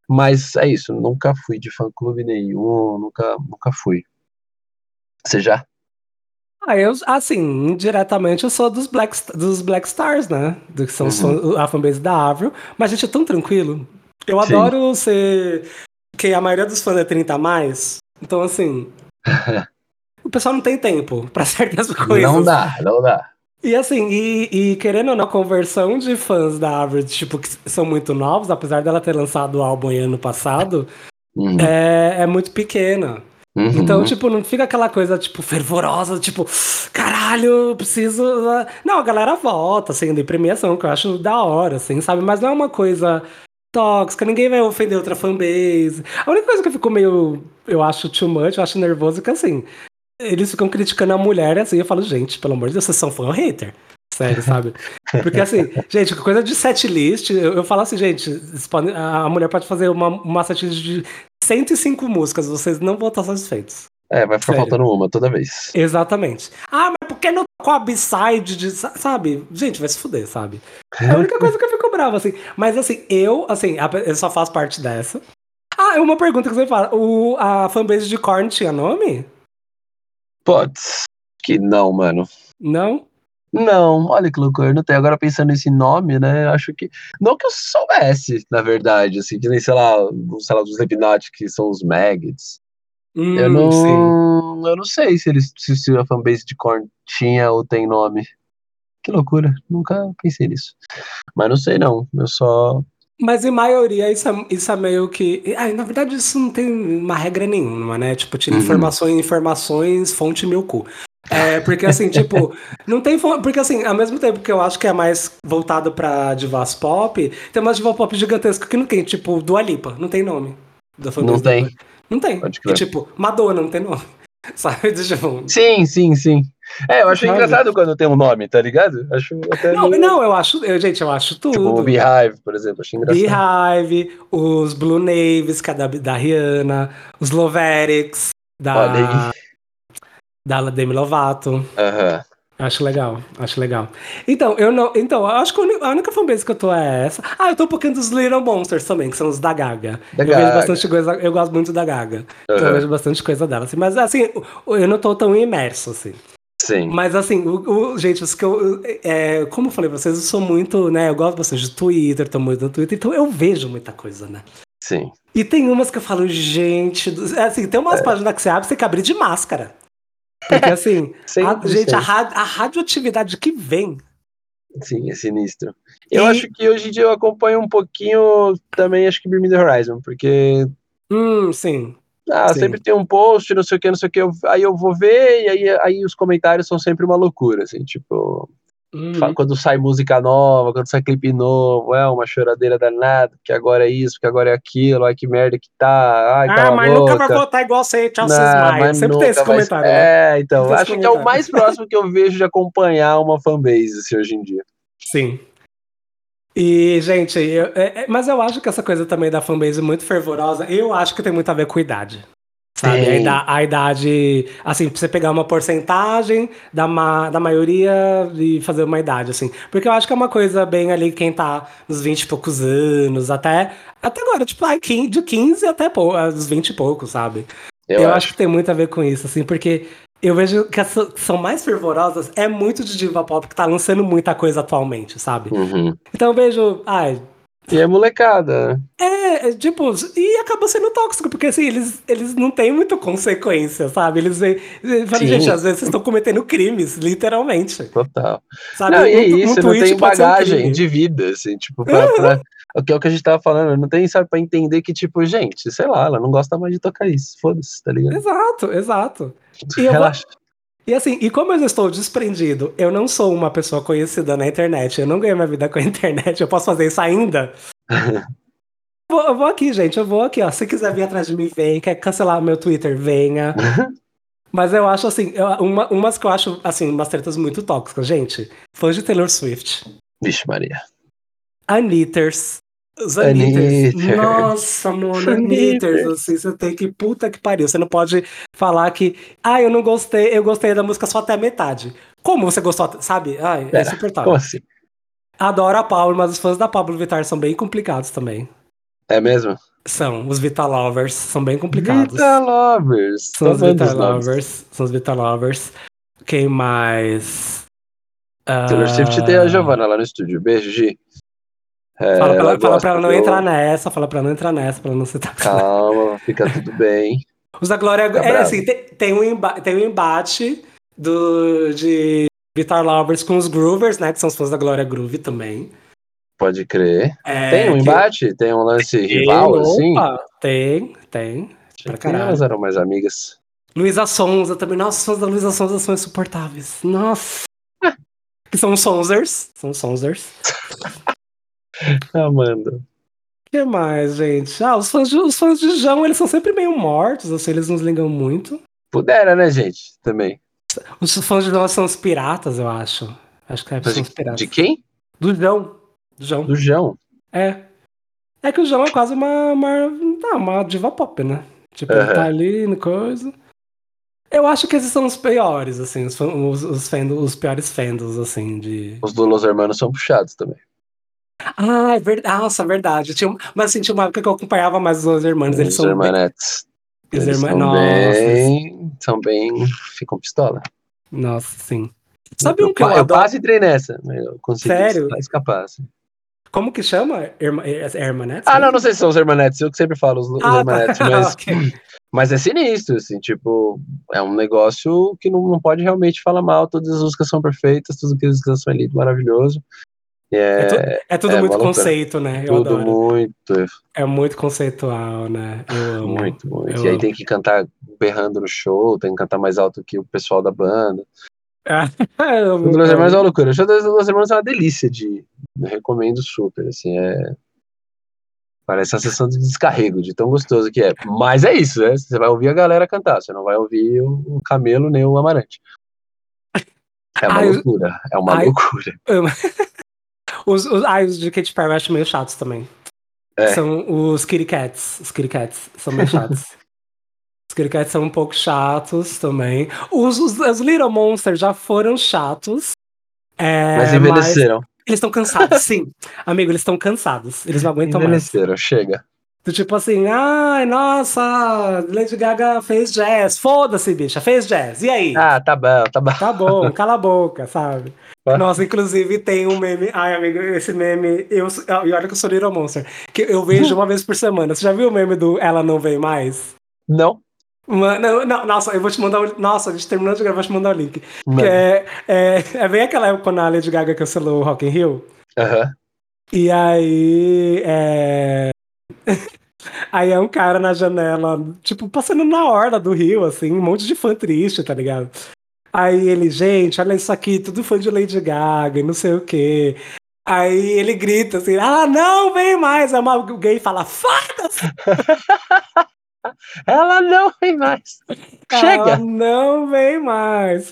Mas é isso, nunca fui de fã-clube nenhum, nunca, nunca fui. Você já? Ah, eu, assim, indiretamente eu sou dos Black, dos Black Stars, né? Do que são Uhum. fã- a fanbase da Avril. Mas, gente, é tão tranquilo. Eu Sim. adoro ser. Que a maioria dos fãs é 30 a mais. Então, assim. o pessoal não tem tempo pra certas coisas. Não dá, não dá. E assim, e, e querendo ou não, a conversão de fãs da Avril, tipo, que são muito novos, apesar dela ter lançado o álbum ano passado, Uhum, é, é muito pequena. uhum. Então, tipo, não fica aquela coisa, tipo, fervorosa, tipo, caralho, preciso. Não, a galera vota, assim, de premiação, que eu acho da hora, assim, sabe? Mas não é uma coisa tóxica, ninguém vai ofender outra fanbase. A única coisa que eu fico meio, eu acho too much, eu acho nervoso, que assim, eles ficam criticando a mulher, assim, eu falo, gente, pelo amor de Deus, vocês são fã ou hater? Sério, sabe? Porque assim, gente, coisa de setlist, eu, eu falo assim, gente, podem- a mulher pode fazer uma, uma setlist de 105 músicas, vocês não vão estar satisfeitos. É, vai ficar Sério. faltando uma toda vez. Exatamente. Ah, mas por que não tocou a B-side de. sa- Sabe? Gente, vai se fuder, sabe? É a única coisa que eu fico bravo, assim. Mas assim, eu, assim, eu só faço parte dessa. Ah, uma pergunta que você fala. O, a fanbase de Korn tinha nome? Putz, que não, mano. Não? Não, olha que loucura, não tem. Agora pensando nesse nome, né? Acho que. Não que eu soubesse, na verdade, assim, que nem, sei lá, sei lá, dos Slipknot, que são os Maggots. Hum, eu não. sim. Eu não sei se eles se, se a fanbase de Korn tinha ou tem nome. Que loucura, nunca pensei nisso. Mas não sei não. Eu só. Mas em maioria isso é, isso é meio que. Ah, na verdade, isso não tem uma regra nenhuma, né? Tipo, tira Uhum. informações, informações, fonte meu cu. É, porque assim, tipo, não tem Porque assim, ao mesmo tempo que eu acho que é mais voltado pra divas pop, tem umas divas pop gigantescas que não tem, tipo, Dua Lipa, não tem nome. Da Não tem. Não tem. E tipo, Madonna não tem nome. Sabe? Tipo, Sim, sim, sim. É, eu acho Sabe? engraçado quando tem um nome, tá ligado? Acho até. não, meio- não, eu acho. Eu, gente, eu acho tudo. Tipo, o Beehive, por exemplo, achei engraçado. Beehive, os Blue Naves, que é da, da Rihanna, os Loverics, da, da Demi Lovato. Aham. Acho legal, acho legal. Então, eu não. Então, eu acho que a única fanbase que eu tô é essa. Ah, eu tô um pouquinho dos Little Monsters também, que são os da Gaga. Da eu Gaga. vejo bastante coisa. Eu gosto muito da Gaga. Então, eu vejo bastante coisa dela. Assim, mas assim, eu não tô tão imerso, assim. Sim. Mas assim, o, o- gente, os que eu. É, como eu falei pra vocês, eu sou muito, né? Eu gosto bastante de Twitter, tô muito no Twitter, então eu vejo muita coisa, né? Sim. E tem umas que eu falo, gente, do- assim, tem É. umas páginas que você abre, você tem que abrir de máscara. Porque assim, a- gente, a, a radioatividade que vem. Sim, é sinistro. Eu E- acho que hoje em dia eu acompanho um pouquinho também, acho que Bring Horizon, porque Hum, sim. Ah, Sim. sempre tem um post, não sei o que, não sei o que, eu- aí eu vou ver, e aí, aí os comentários são sempre uma loucura, assim, tipo, Hum. fa- quando sai música nova, quando sai clipe novo, é uma choradeira danada, que agora é isso, que agora é aquilo, ai que merda que tá, ai Ah, mas nunca vai votar igual você, tchau, Não, seus Maia. mas Sempre tem esse vai- comentário, né? É, então, acho que é o mais próximo que eu vejo de acompanhar uma fanbase, assim, hoje em dia. Sim. E, gente, eu- é- é- mas eu acho que essa coisa também da fanbase muito fervorosa, eu acho que tem muito a ver com idade. Sabe? A, Tem. ida- a idade, assim, pra você pegar uma porcentagem da, ma- da maioria e fazer uma idade, assim. Porque eu acho que é uma coisa bem ali, quem tá nos 20 e poucos anos, até, até agora, tipo, ai, de 15 até pou- aos 20 e poucos, sabe? Eu, Eu, acho. acho que tem muito a ver com isso, assim, porque eu vejo que as que são mais fervorosas é muito de diva pop que tá lançando muita coisa atualmente, sabe? Uhum. Então eu vejo, ai, E é molecada. é, é, tipo, e acaba sendo tóxico, porque assim, eles, eles não têm muita consequência, sabe? Eles. Gente, às vezes vocês estão cometendo crimes, literalmente. Total. Sabe? Não, e é Um- um isso, não tem um bagagem crime. de vida, assim, tipo, pra, pra- o que é o que a gente tava falando, não tem, sabe, pra entender que, tipo, gente, sei lá, ela não gosta mais de tocar isso, foda-se, tá ligado? Exato, exato. E eu vou- Relaxa. E assim, e como eu estou desprendido, eu não sou uma pessoa conhecida na internet, eu não ganho minha vida com a internet, eu posso fazer isso ainda? Vou- eu vou aqui, gente, eu vou aqui, ó. Se quiser vir atrás de mim, vem. Quer cancelar meu Twitter, venha. Mas eu acho assim, eu- uma, umas que eu acho, assim, umas tretas muito tóxicas, gente. Fãs de Taylor Swift. Vixe, Maria. Anitters. Os Anitters. Anitters. Nossa, mano, Anitters. Assim, você tem que. Puta que pariu. Você não pode falar que. Ah, eu não gostei, eu gostei da música só até a metade. Como você gostou, sabe? Ai, é insuportável. Como assim? Adoro a Pablo, mas os fãs da Pablo Vittar são bem complicados também. É mesmo? São, os Vita Lovers são bem complicados. Vita Lovers. São os vendo Vita. Lovers. São os Vita Lovers. Quem mais? Ah, Taylor Swift tem a Giovanna lá no estúdio. Beijo, Gi. É, Fala pra, ela, fala pra ela não de entrar nessa, fala pra ela não entrar nessa, pra ela não ser taxada. Calma, fica tudo bem. Os da Glória. Fica é bravo. assim, tem, tem, um emba- tem um embate do, de Vitar Lovers com os Groovers, né? Que são os fãs da Glória Groove também. Pode crer. É, tem um que- embate? Tem um lance Tem, rival, assim? opa, Tem, tem. Pra que caralho. elas eram mais amigas. Luísa Sonza também. Nossa, os fãs da Luísa Sonza são insuportáveis. Nossa. que são os Sonzers. São os Sonzers. Amanda. O que mais, gente? Ah, os fãs, de, os fãs de João, eles são sempre meio mortos, assim, eles nos ligam muito. Pudera, né, gente? Também. Os fãs de João são os piratas, eu acho. Acho que é, são os piratas. De quem? Do João. Do João. Do João. É. É que o João é quase uma, uma, não, uma diva pop, né? Tipo, ele Aham. tá ali no coisa. Eu acho que esses são os piores, assim, os, os, os, fendo- os piores fendos, assim, de. Os do Los Hermanos são puxados também. Ah, é verdade. Nossa, verdade. Tinha, mas assim, tinha uma época que eu acompanhava mais os dois irmãos. Eles são. bem- Hermanettes. Os Eles irmã- são bem... São bem... Ficam pistola. Nossa, sim. Sabe um que eu, eu adoro? quase entrei nessa, mas eu consegui Sério? escapar. assim. Como que chama? Irma, é, é Hermanettes? Ah, não, não sei se são os Hermanettes, eu que sempre falo os, Ah, tá. mas, Ok. mas é sinistro, assim, tipo, é um negócio que não, não pode realmente falar mal, todas as músicas são perfeitas, todas as músicas são ali, maravilhoso. É, é, tu- é tudo é muito loucura. conceito, né? Eu tudo adoro. muito, É muito conceitual, né? Eu amo. muito, muito. eu E aí amo. tem que cantar berrando no show, tem que cantar mais alto que o pessoal da banda. Eu O amo, Duas eu Irmãs é uma loucura. O show das Duas Irmãs é uma delícia de. Eu recomendo super, assim, é. Parece uma sessão de descarrego, de tão gostoso que é. Mas é isso, né? Você vai ouvir a galera cantar, você não vai ouvir o, camelo nem o amarante. É uma Ai, eu- loucura, é uma ai, loucura. Os, os, ah, os de Katy Perry eu acho meio chatos também. É. São os Kitty Cats. Os Kitty Cats são meio chatos. Os Kitty Cats são um pouco chatos também. Os, os, os Little Monsters já foram chatos. É, Mas envelheceram. eles estão cansados, sim. Amigo, eles estão cansados. Eles não aguentam mais. envelheceram, chega. Do tipo assim, ai, nossa, Lady Gaga fez jazz. Foda-se, bicha, fez jazz. E aí? Ah, tá bom, tá bom. Tá bom, cala a boca, sabe? Nossa, inclusive tem um meme. Ai, amigo, esse meme. Eu, e olha que eu sou Little Monster. Que eu vejo uma vez por semana. Você já viu o meme do Ela Não Vem Mais? Não. Uma- não, nossa, eu vou te mandar o Nossa, a gente terminou de gravar, vou te mandar o link. Que Mano. é, é, é bem aquela época quando a Lady Gaga cancelou o Rock in Rio. Aham. E aí. É... aí é um cara na janela, tipo, passando na orla do rio, assim, um monte de fã triste, tá ligado? Aí ele, gente, olha isso aqui, tudo fã de Lady Gaga e não sei o quê. Aí ele grita assim, ah, não, vem mais. Aí uma gay fala, foda-se! Ela não vem mais. Ela Chega! não vem mais.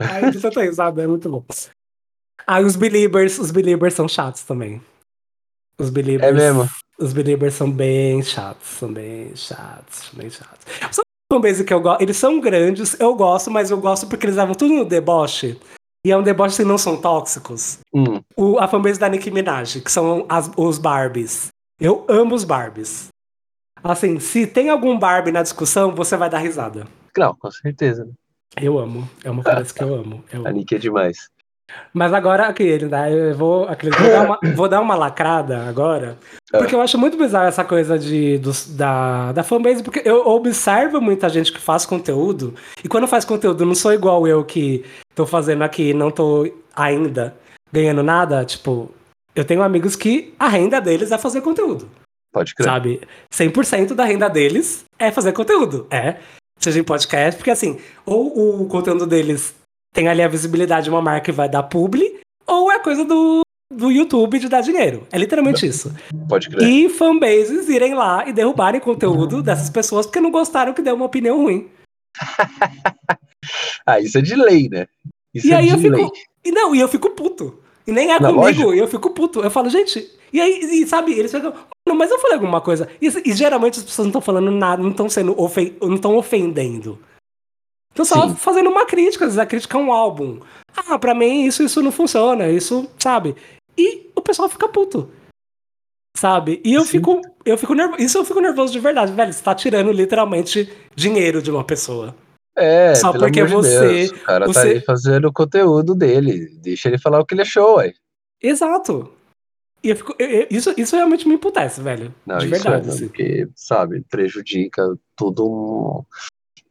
Aí você tá risada, é muito bom. Aí os Beliebers, os Beliebers são chatos também. Os Beliebers. É mesmo? Os Beliebers são bem chatos, são bem chatos, bem chatos. São fanbase que eu gosto. Eles são grandes, eu gosto, mas eu gosto porque eles levam tudo no deboche. E é um deboche que não são tóxicos. Hum, O, a fanbase da Nicki Minaj, que são as- os Barbies. Eu amo os Barbies. Assim, se tem algum Barbie na discussão, você vai dar risada. não, com certeza. né? Eu amo. É uma coisa que eu amo. eu A amo. Nick é demais. Mas agora, aquele, né? Eu vou, aquele, vou, dar uma, vou dar uma lacrada agora. É. Porque eu acho muito bizarro essa coisa de, dos- da, da fanbase, porque eu observo muita gente que faz conteúdo, e quando faz conteúdo, não sou igual eu que tô fazendo aqui, não tô ainda ganhando nada. Tipo, eu tenho amigos que a renda deles é fazer conteúdo. Pode crer. Sabe? 100% da renda deles é fazer conteúdo. É. Seja em podcast, porque assim, ou o conteúdo deles tem ali a visibilidade de uma marca e vai dar publi, ou é coisa do, do YouTube de dar dinheiro. É literalmente isso. Pode crer. E fanbases irem lá e derrubarem conteúdo dessas pessoas porque não gostaram que deu uma opinião ruim. Ah, isso é de lei, né? Isso e é aí de eu fico. lei. E não, e eu fico puto. E nem é Não, comigo, e eu fico puto. Eu falo, gente. E aí, e sabe, eles ficam. Mas eu falei alguma coisa. E, e geralmente as pessoas não estão falando nada, não estão sendo ofen não estão ofendendo. Estão só Sim. fazendo uma crítica, às vezes a crítica é um álbum. Ah, pra mim isso, isso não funciona, isso, sabe? E o pessoal fica puto. Sabe? E eu Sim. fico. Eu fico nervoso. Isso eu fico nervoso de verdade, velho. Você tá tirando literalmente dinheiro de uma pessoa. É, Só porque você- Deus, o cara tá você- aí fazendo o conteúdo dele. Deixa ele falar o que ele achou, ué. Exato. E eu fico. eu- eu- isso, isso realmente me emputece, velho. Não, de isso verdade. é, assim. porque, sabe, prejudica todo um,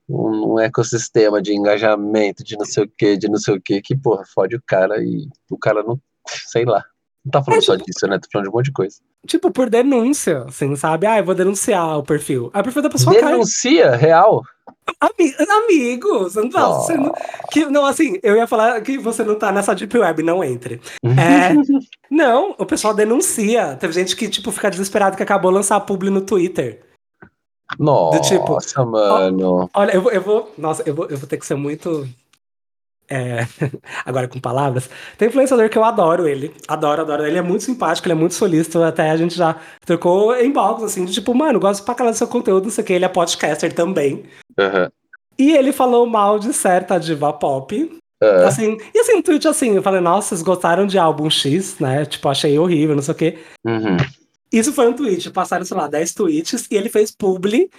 um, um ecossistema de engajamento, de não sei o que, de não sei o que, que, porra, fode o cara e o cara não, sei lá. Não tá falando É, só tipo- disso, né? Tá falando de um monte de coisa. Tipo, por denúncia, assim, sabe? Ah, eu vou denunciar o perfil. Aí o perfil da pessoa cai. Denuncia, real. Ami amigos, não, tá, você não, que, não, assim, eu ia falar que você não tá nessa Deep Web, não entre. É, não, o pessoal denuncia. Teve gente que, tipo, fica desesperado que acabou de lançar publi no Twitter. Nossa, tipo, mano. Olha, eu vou, eu vou. Nossa, eu vou, eu vou ter que ser muito. é, agora com palavras. Tem influenciador que eu adoro ele. Adoro, adoro. Ele é muito simpático, ele é muito solícito. Até a gente já trocou em box, assim, de tipo, mano, gosto pra caralho do seu conteúdo, não sei o que. Ele é podcaster também. Aham. E ele falou mal de certa diva pop. É. Assim, e assim, um tweet assim, eu falei, nossa, vocês gostaram de álbum X, né? Tipo, achei horrível, não sei o quê. Uhum. Isso foi um tweet, passaram, sei lá, 10 tweets, e ele fez publi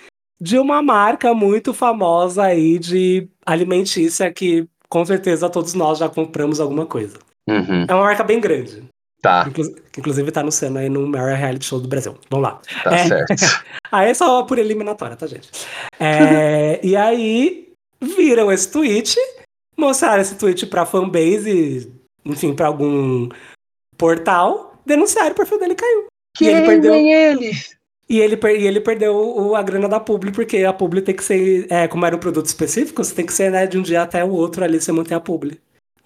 de uma marca muito famosa aí de alimentícia que com certeza todos nós já compramos alguma coisa. Uhum. É uma marca bem grande, Tá, que inclusive tá anunciando aí no maior reality show do Brasil. Vamos lá. tá É. certo. Aí é só por eliminatória, tá, gente? É, e aí viram esse tweet, mostraram esse tweet pra fanbase, enfim, pra algum portal, denunciaram o perfil dele caiu. E ele perdeu. E ele, per- e ele perdeu o- a grana da Publi, porque a Publi tem que ser, é, como era um produto específico, você tem que ser né, de um dia até o outro ali, você mantém a Publi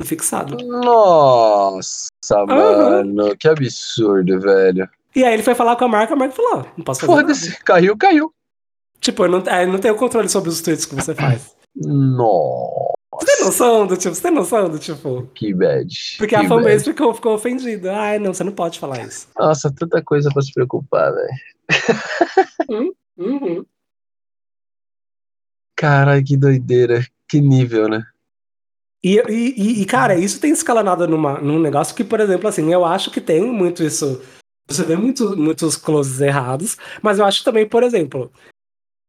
fixado. Nossa, mano, que absurdo, velho. E aí ele foi falar com a marca, a marca falou, ó, não posso fazer nada. Foda-se, caiu, caiu. Tipo, eu não, é, eu não tenho controle sobre os tweets que você faz. Nossa, Você tem noção do tipo, você tem noção do tipo... que bad. Porque que a fanbase ficou, ficou ofendida. Ai, não, você não pode falar isso. Nossa, tanta coisa pra se preocupar, velho. Uhum. Caralho, que doideira. Que nível, né? E, e, e- e, cara, isso tem escalonado numa, num negócio que, por exemplo, assim, eu acho que tem muito isso. Você vê muito, muitos closes errados, mas eu acho também, por exemplo,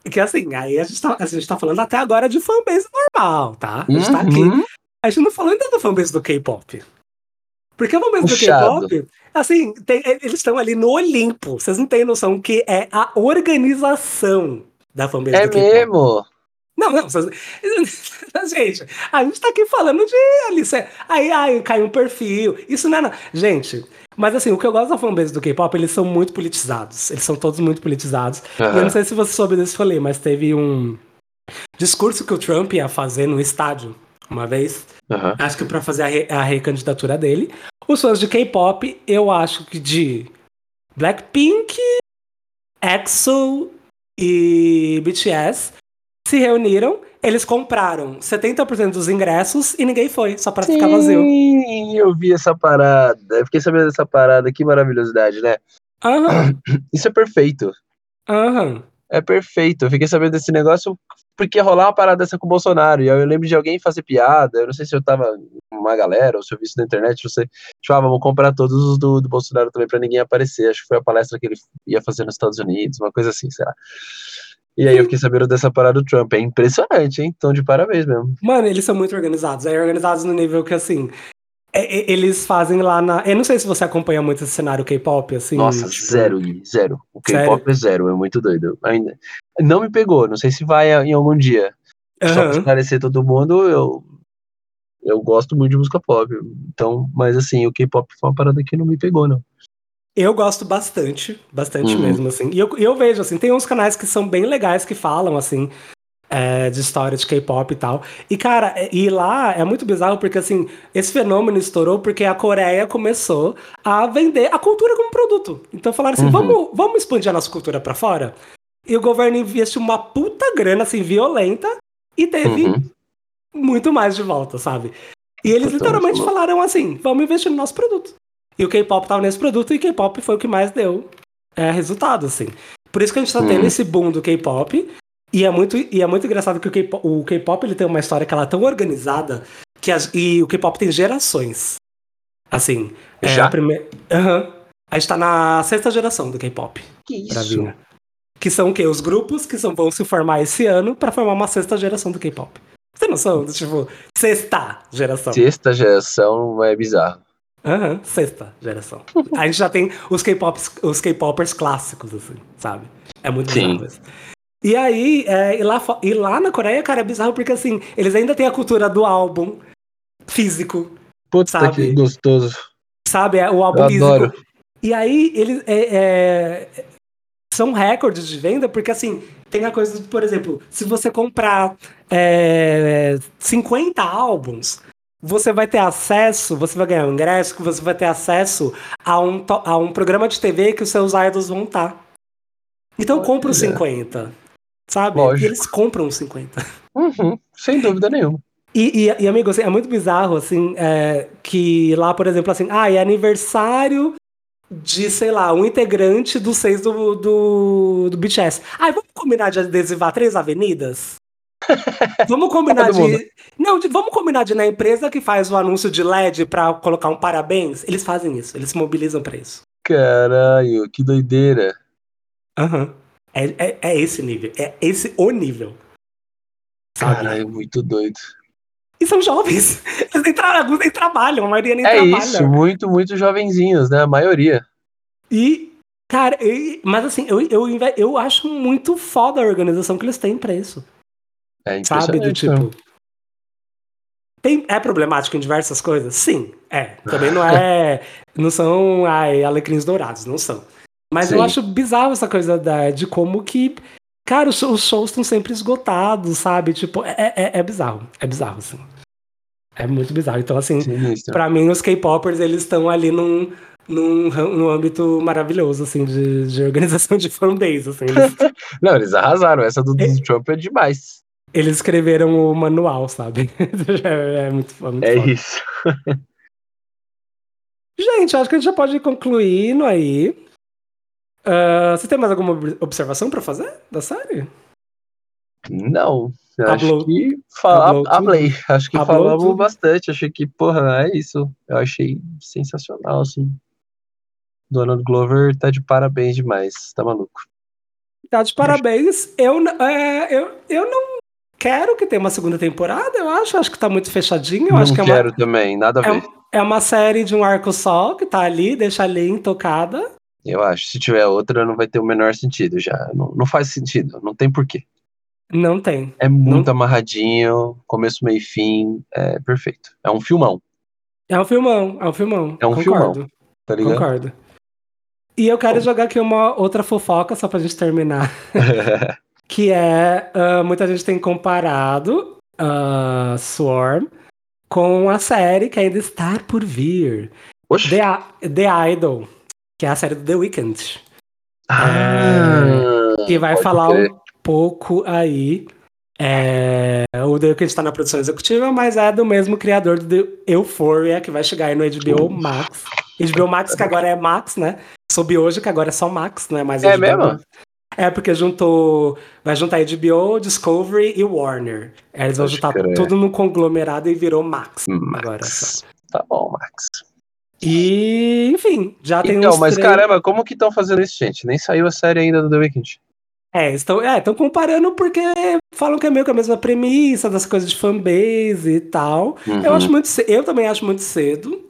que assim, aí a gente tá, a gente tá falando até agora de fanbase normal, tá? A gente tá aqui. Uhum. A gente não falou ainda do fanbase do K-pop. Porque a fanbase do Puxado. K-pop, assim, tem- eles estão ali no Olimpo. Vocês não têm noção que é a organização da fanbase É do K-pop. mesmo? Não, não, gente, a gente tá aqui falando de Alice. Aí, aí cai um perfil. Isso não é nada. Gente, mas assim, o que eu gosto da fanbase do K-pop, eles são muito politizados. Eles são todos muito politizados. E eu não sei se você soube desse falei, mas teve um discurso que o Trump ia fazer no estádio uma vez. Aham. Acho que pra fazer a, re- a recandidatura dele. Os fãs de K-pop, eu acho que de Blackpink, EXO e BTS se reuniram. Eles compraram 70% dos ingressos e ninguém foi, só pra ficar vazio. Sim, eu vi essa parada. Eu fiquei sabendo dessa parada. Que maravilhosidade, né? Aham, Isso é perfeito. aham. É perfeito. Eu fiquei sabendo desse negócio porque ia rolar uma parada dessa com o Bolsonaro. E aí eu lembro de alguém fazer piada. Eu não sei se eu tava com uma galera ou se eu vi isso na internet. Sei. Tipo, ah, vamos comprar todos os do, do Bolsonaro também pra ninguém aparecer. Acho que foi a palestra que ele ia fazer nos Estados Unidos, uma coisa assim, sei lá. E aí eu fiquei sabendo dessa parada do Trump. É impressionante, hein? Então, de parabéns mesmo. Mano, eles são muito organizados. É organizados no nível que, assim, é- é- eles fazem lá na. Eu não sei se você acompanha muito esse cenário K-pop, assim. Nossa, tipo- zero, zero. O? K-pop é zero, é muito doido. Ainda não me pegou, não sei se vai em algum dia. Só pra esclarecer todo mundo, eu eu gosto muito de música pop. Então, mas assim, o K-pop foi uma parada que não me pegou, não. Eu gosto bastante, bastante Uhum. mesmo, assim. E eu, eu vejo, assim, tem uns canais que são bem legais que falam, assim, é, de história de K-pop e tal. E, cara, é- e lá é muito bizarro porque, assim, esse fenômeno estourou porque a Coreia começou a vender a cultura como produto. Então falaram assim, Uhum. vamos, vamos expandir a nossa cultura pra fora? E o governo investiu uma puta grana, assim, violenta e teve Uhum. muito mais de volta, sabe? E eles Totalmente literalmente falaram assim: vamos investir no nosso produto. E o K-pop tava nesse produto e o K-pop foi o que mais deu é, resultado, assim. Por isso que a gente tá Hum. tendo esse boom do K-pop. E é muito, e é muito engraçado que o K-pop, o K-pop ele tem uma história que ela é tão organizada que as- e o K-pop tem gerações. Assim, é Já? a primeira. Aham. A gente tá na sexta geração do K-pop. Que pra vir, né? Que são o quê? Os grupos que são, vão se formar esse ano pra formar uma sexta geração do K-pop. Você tem noção? Tipo, sexta geração. Sexta geração é bizarro. Aham, sexta geração. A gente já tem os K-popers clássicos, assim, sabe? É muito Sim. bizarro isso. E aí, é, e, lá, e lá na Coreia, cara, é bizarro porque assim, eles ainda têm a cultura do álbum físico, Puta Sabe? que gostoso. sabe? É, O álbum Eu físico. adoro. E aí, eles é, é, são recordes de venda, porque assim, tem a coisa, de, por exemplo, se você comprar é, 50 álbuns, você vai ter acesso, você vai ganhar um ingresso, você vai ter acesso a um, a um programa de TV que os seus idols vão estar. Então compra os Olha. 50, sabe? Lógico. E eles compram os 50. Uhum, sem dúvida nenhuma. E, e, e, amigo, assim, é muito bizarro, assim, é, que lá, por exemplo, assim, ah, é aniversário de, sei lá, um integrante dos seis do, do, do BTS. Ah, vamos combinar de adesivar três avenidas? Vamos combinar Todo mundo. de. Não, de- vamos combinar de na empresa que faz o anúncio de LED pra colocar um parabéns? Eles fazem isso, eles se mobilizam pra isso. Caralho, que doideira. Aham. É, é, é esse nível, é esse o nível. Sabe? Caralho, muito doido. E são jovens. Eles nem, tra alguns nem trabalham, a maioria nem É trabalha. isso, muito, muito jovenzinhos, né? A maioria. E, cara, e- mas assim, eu, eu, eu acho muito foda a organização que eles têm pra isso. É Sabe? Do tipo. Tem, é problemático em diversas coisas? Sim, é. Também não é. Não são ai, alecrins dourados, não são. Mas eu Sim. acho bizarro essa coisa da, de como que. Cara, os, os shows estão sempre esgotados, sabe? Tipo, é, é, é bizarro. É bizarro, assim. É muito bizarro. Então, assim, Sinistro. Pra mim, os K-popers, eles estão ali num, num, num âmbito maravilhoso, assim, de, de organização de fanbase, assim. Eles, Não, eles arrasaram. Essa do, do É. Trump é demais. Eles escreveram o manual, sabe? é, é muito, é muito É foda. isso. Gente, acho que a gente já pode ir concluindo aí. Ah, você tem mais alguma ob- observação pra fazer da série? Não. Acho que fala. Acho que Hablou falamos tudo. bastante. Achei que, porra, é isso. Eu achei sensacional, assim. Donald Glover tá de parabéns demais. Tá maluco. Tá de parabéns. Eu, é, eu, eu não quero que tenha uma segunda temporada, eu acho. Acho que tá muito fechadinho. Eu Não acho que é uma, quero também, nada a é, ver. é uma série de um arco só, que tá ali, deixa ali intocada. Eu acho. Se tiver outra, não vai ter o menor sentido já. Não, não faz sentido. Não tem porquê. Não tem. É muito amarradinho. Começo, meio e fim. É perfeito. É um filmão, É um filmão, é um filmão. É um Concordo, tá ligado? Concordo. E eu quero jogar aqui uma outra fofoca, só pra gente terminar. Que é, ah, muita gente tem comparado ah, Swarm com a série que ainda está por vir. Oxe. The, The Idol, que é a série do The Weeknd. Ah, Que vai falar crer. um pouco aí. É, o The Weeknd está na produção executiva, mas é do mesmo criador do The Euphoria, que vai chegar aí no HBO Max. HBO Max, que agora é Max, né? Soube hoje que agora é só Max, não é mais É HBO. mesmo? É, porque juntou. Vai juntar HBO, Discovery e Warner. Aí eles vão Pode juntar crer. tudo no conglomerado e virou Max. Agora Max. só. Tá bom, Max. E, enfim, já tem Então, uns mas três- caramba, como que estão fazendo isso, gente? Nem saiu a série ainda do The Weeknd. É, estão é, comparando porque falam que é meio que a mesma premissa das coisas de fanbase e tal. Eu Uhum. acho muito ce- eu também acho muito cedo.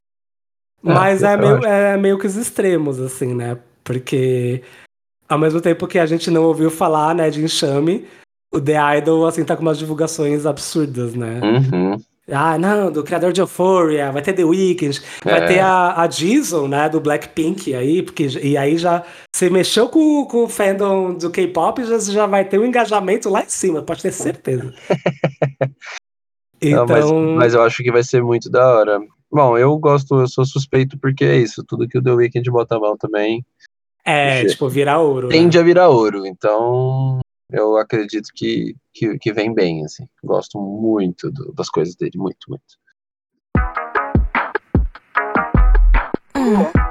É, Mas é, eu meio, acho. é meio que os extremos, assim, né? Porque ao mesmo tempo que a gente não ouviu falar, né, de enxame, o The Idol, assim, tá com umas divulgações absurdas, né? Uhum. Ah, não, do criador de Euphoria, vai ter The Weeknd, vai É. ter a, a Jisoo, né, do Blackpink aí, porque, e aí já, você mexeu com, com o fandom do K-pop, já, já vai ter um engajamento lá em cima, pode ter certeza. Não, então, mas, mas eu acho que vai ser muito da hora. Bom, eu gosto, eu sou suspeito porque é isso. Tudo que o The Weeknd bota a mão também é, tipo, virar ouro, né? tende a virar ouro. Então, eu acredito que, que, que vem bem, assim. Gosto muito do- das coisas dele, muito, muito. How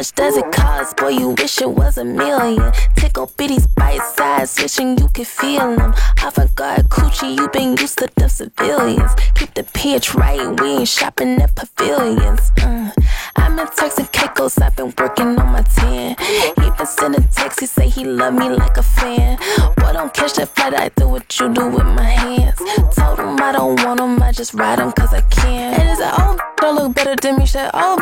much does it cost? Boy, you wish it was a million. Tickle bitties bite size, wishing you could feel them. I forgot coochie, you been used to the civilians. Keep the pitch right, we ain't shopping at pavilions. Uh, I'm in Turks and Caicos, I've been working on my tan. He been sending texts, he say he love me like a fan. Boy, don't catch that flight, I do what you do with my hands. Told him I don't want him, I just ride him cause I can. And it's like, oh, don't look better than me, shit. Oh,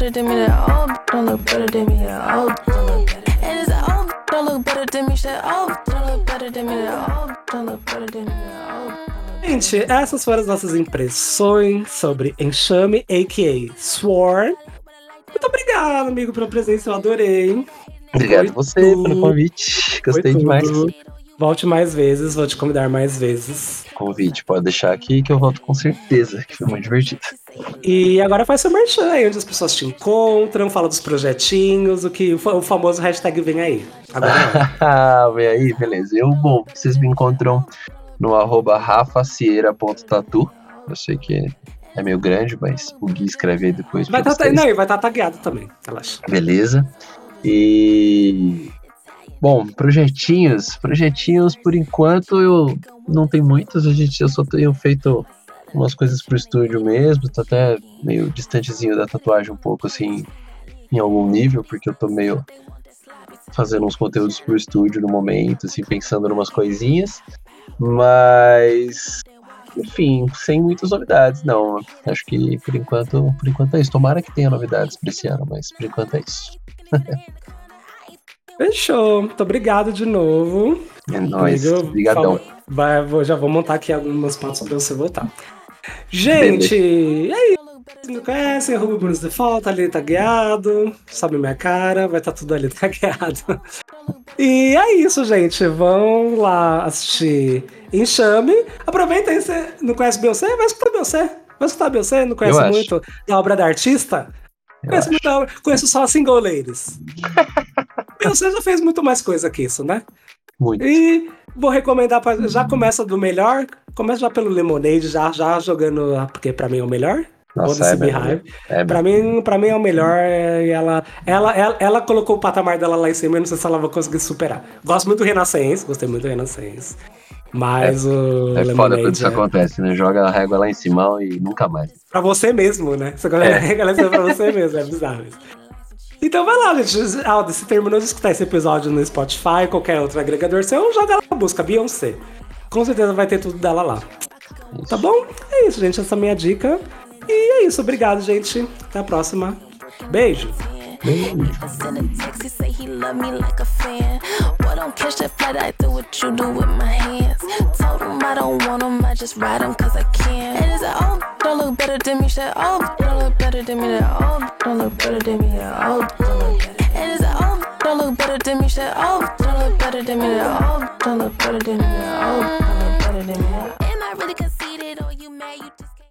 better than me, that. Oh, don't look better than me, that. Oh, don't look better. And it's like, oh, don't look better than me, shit. Oh, don't look better than me, that. Oh, don't look better than me, that. Gente, essas foram as nossas impressões sobre Enxame, a.k.a. Sworn. Muito obrigado, amigo, pela presença, eu adorei. Obrigado a Foi você tudo. pelo convite. Foi Gostei tudo. demais. Volte mais vezes, vou te convidar mais vezes. Convite, pode deixar aqui que eu volto com certeza, que foi muito divertido. E agora faz seu merchan aí, onde as pessoas te encontram, fala dos projetinhos, o que o fa- o famoso hashtag vem aí. Agora vem aí, beleza. Eu, bom, vocês me encontram no arroba rafacieira.tatu. Eu sei que é meio grande, mas o Gui escreve aí depois vai vocês. não, e vai estar tagueado também, relaxa. Beleza. E. Bom, projetinhos. Projetinhos, por enquanto, eu não tenho muitos. A gente, eu só tenho feito umas coisas pro estúdio mesmo. Tô até meio distantezinho da tatuagem um pouco, assim, em algum nível, porque eu tô meio fazendo uns conteúdos pro estúdio no momento, assim, pensando em umas coisinhas. Mas. Enfim, sem muitas novidades, não. Acho que por enquanto, por enquanto é isso. Tomara que tenha novidades pra esse ano, mas por enquanto é isso. Fechou. Muito obrigado de novo. É nóis. Obrigadão. Vai, vou, já vou montar aqui algumas pautas pra você voltar. Gente, é isso. Vocês me conhecem, arroba Brunos Default, tá ali tagueado, sabe minha cara, vai estar tudo ali tagueado. E é isso, gente. Vão lá assistir Enxame. Aproveita aí, você não conhece Beyoncé? Vai escutar Beyoncé. Vai escutar Beyoncé? Não conhece Eu acho. muito da obra da artista? Eu Conheço, muito da obra, conheço só a Single Ladies. Beyoncé já fez muito mais coisa que isso, né? Muito. E vou recomendar, pra, já começa do melhor, começa já pelo Lemonade, já, já jogando, porque pra mim é o melhor. Nossa, é. Beehive. É Pra mim, pra mim é o melhor. é, e Ela, ela, ela, ela colocou o patamar dela lá em cima e não sei se ela vai conseguir superar. Gosto muito do Renascença, gostei muito do Renascença. Mas o. É foda quando isso é- acontece, né? Joga a régua lá em cima e nunca mais. Pra você mesmo, né? Você É. é. isso pra você mesmo, é bizarro isso. Então vai lá, gente. Aldo, se terminou de escutar esse episódio no Spotify, qualquer outro agregador seu, joga lá na busca, Beyoncé. Com certeza vai ter tudo dela lá. Tá bom? É isso, gente. Essa é a minha dica. E é isso. Obrigado, gente. Até a próxima. Beijo. Send a text, he say he love me like a fan. Boy, don't catch that flight, I do what you do with my hands. Told him I don't want him, I just ride him cause I can. And he said, oh, don't look better than me. She said, oh, don't look better than me. Said, oh, don't look better than me. Said, oh, don't look better. And he said, oh, don't look better than me. She said, oh, don't look better than me. Said, oh, don't look better than me. Said, oh, don't look better than me.